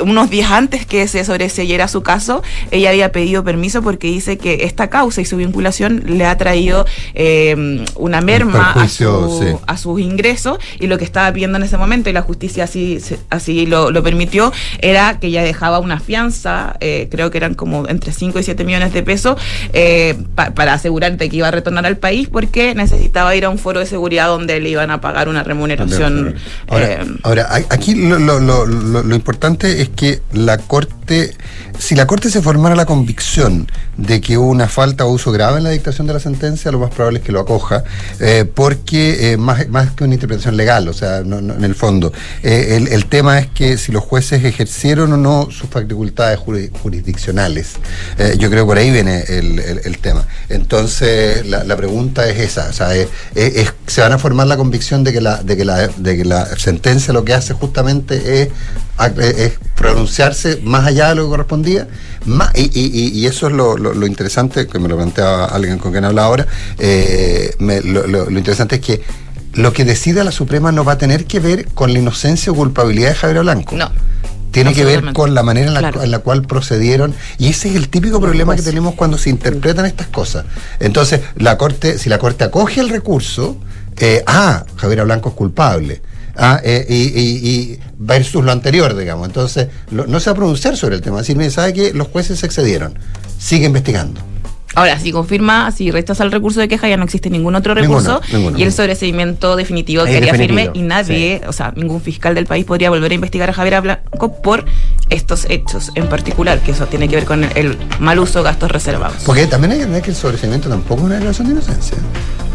uh, unos días antes que se sobreseyera su caso, ella había pedido permiso porque dice que esta causa y su vinculación le ha traído eh, una merma a, perjuicio, su- sí. a sus ingresos y lo que estaba pidiendo en ese momento y la justicia así, así lo, lo permitió era que ella dejaba una fianza, eh, creo que eran como entre 5 y 7 millones de pesos eh, pa- para asegurarte que iba a retornar al país porque necesitaba ir a un foro de seguridad donde le iban a pagar una remuneración. Ahora, eh, ahora, aquí lo- lo- lo- lo importante es que la Corte, si la Corte se formara la convicción de que hubo una falta o uso grave en la dictación de la sentencia, lo más probable es que lo acoja, eh, porque eh, más, más que una interpretación legal, o sea, en el fondo, eh, el, tema es que si los jueces ejercieron o no sus facultades juri- jurisdiccionales. Yo creo que por ahí viene el, el- tema. Entonces, la, la pregunta es esa, o sea, se van a formar la convicción de que la, de que la, de que la sentencia lo que hace justamente es, es pronunciarse más allá de lo que correspondía. Y, y- eso es lo, lo- lo interesante, que me lo planteaba alguien con quien habla ahora, eh, me- lo, interesante es que lo que decida la Suprema no va a tener que ver con la inocencia o culpabilidad de Javier Blanco. No. Tiene que ver con la manera en la, Claro. en la cual procedieron. Y ese es el típico problema que tenemos cuando se interpretan estas cosas. Entonces, la corte, si la corte acoge el recurso, eh, ah, Javier Blanco es culpable. Ah, eh, y, y- y versus lo anterior, digamos. Entonces, lo- no se va a pronunciar sobre el tema. Decir, mire, ¿sabe que Los jueces se excedieron. Sigue investigando. Ahora, si confirma, si rechaza el recurso de queja, ya no existe ningún otro recurso Ninguno, ninguno. y el sobreseimiento definitivo Ahí quedaría definitivo, firme y nadie, o sea, ningún fiscal del país podría volver a investigar a Javier Blanco por estos hechos en particular, que eso tiene que ver con el, el mal uso de gastos reservados. Porque también hay que entender que el sobreseimiento tampoco es una declaración de inocencia.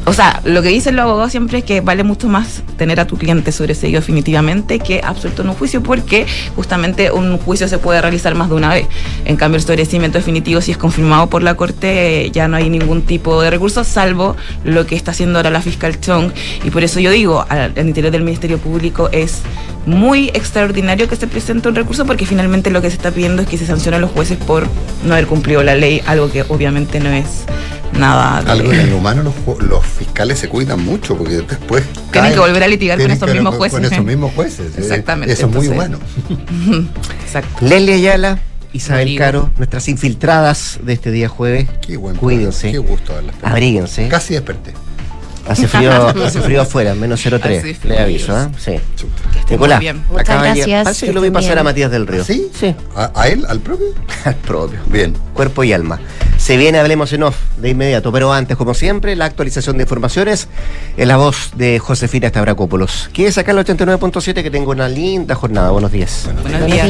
O sea, lo que dicen los abogados siempre es que vale mucho más tener a tu cliente sobreseído definitivamente que absuelto en un juicio, porque justamente un juicio se puede realizar más de una vez. En cambio, el sobreseimiento definitivo, si es confirmado por la Corte, ya no hay ningún tipo de recurso, salvo lo que está haciendo ahora la fiscal Chong. Y por eso yo digo, al, interior del Ministerio Público es muy extraordinario que se presente un recurso, porque finalmente lo que se está pidiendo es que se sancionen a los jueces por no haber cumplido la ley, algo que obviamente no es nada. de- Algo en el *laughs* humano los, fiscales se cuidan mucho porque después Tienen caen- que volver a litigar con esos que- mismos jueces. Con esos mismos jueces. eh, Exactamente, Eso es muy humano. *laughs* Exacto. Leslie Ayala, Isabel. Caro, nuestras infiltradas de este día jueves. Qué buen Cuídense. Qué gusto verlas. Abríguense. Casi desperté. Hace frío, *laughs* hace frío afuera, menos 0,3. Hace Le frío. aviso, ¿ah? Sí. Nicolás, muy bien. Muchas gracias, Parece que que lo vi pasar a. Matías del Río. ¿Sí? Sí. ¿A, a él? ¿Al propio? *laughs* Al propio. Bien. Cuerpo y alma. Se viene Hablemos en Off de inmediato, pero antes, como siempre, la actualización de informaciones en la voz de Josefina Stavrakopoulos. Quédese acá en el 89.7 que tengo una linda jornada. Buenos días. Buenos días.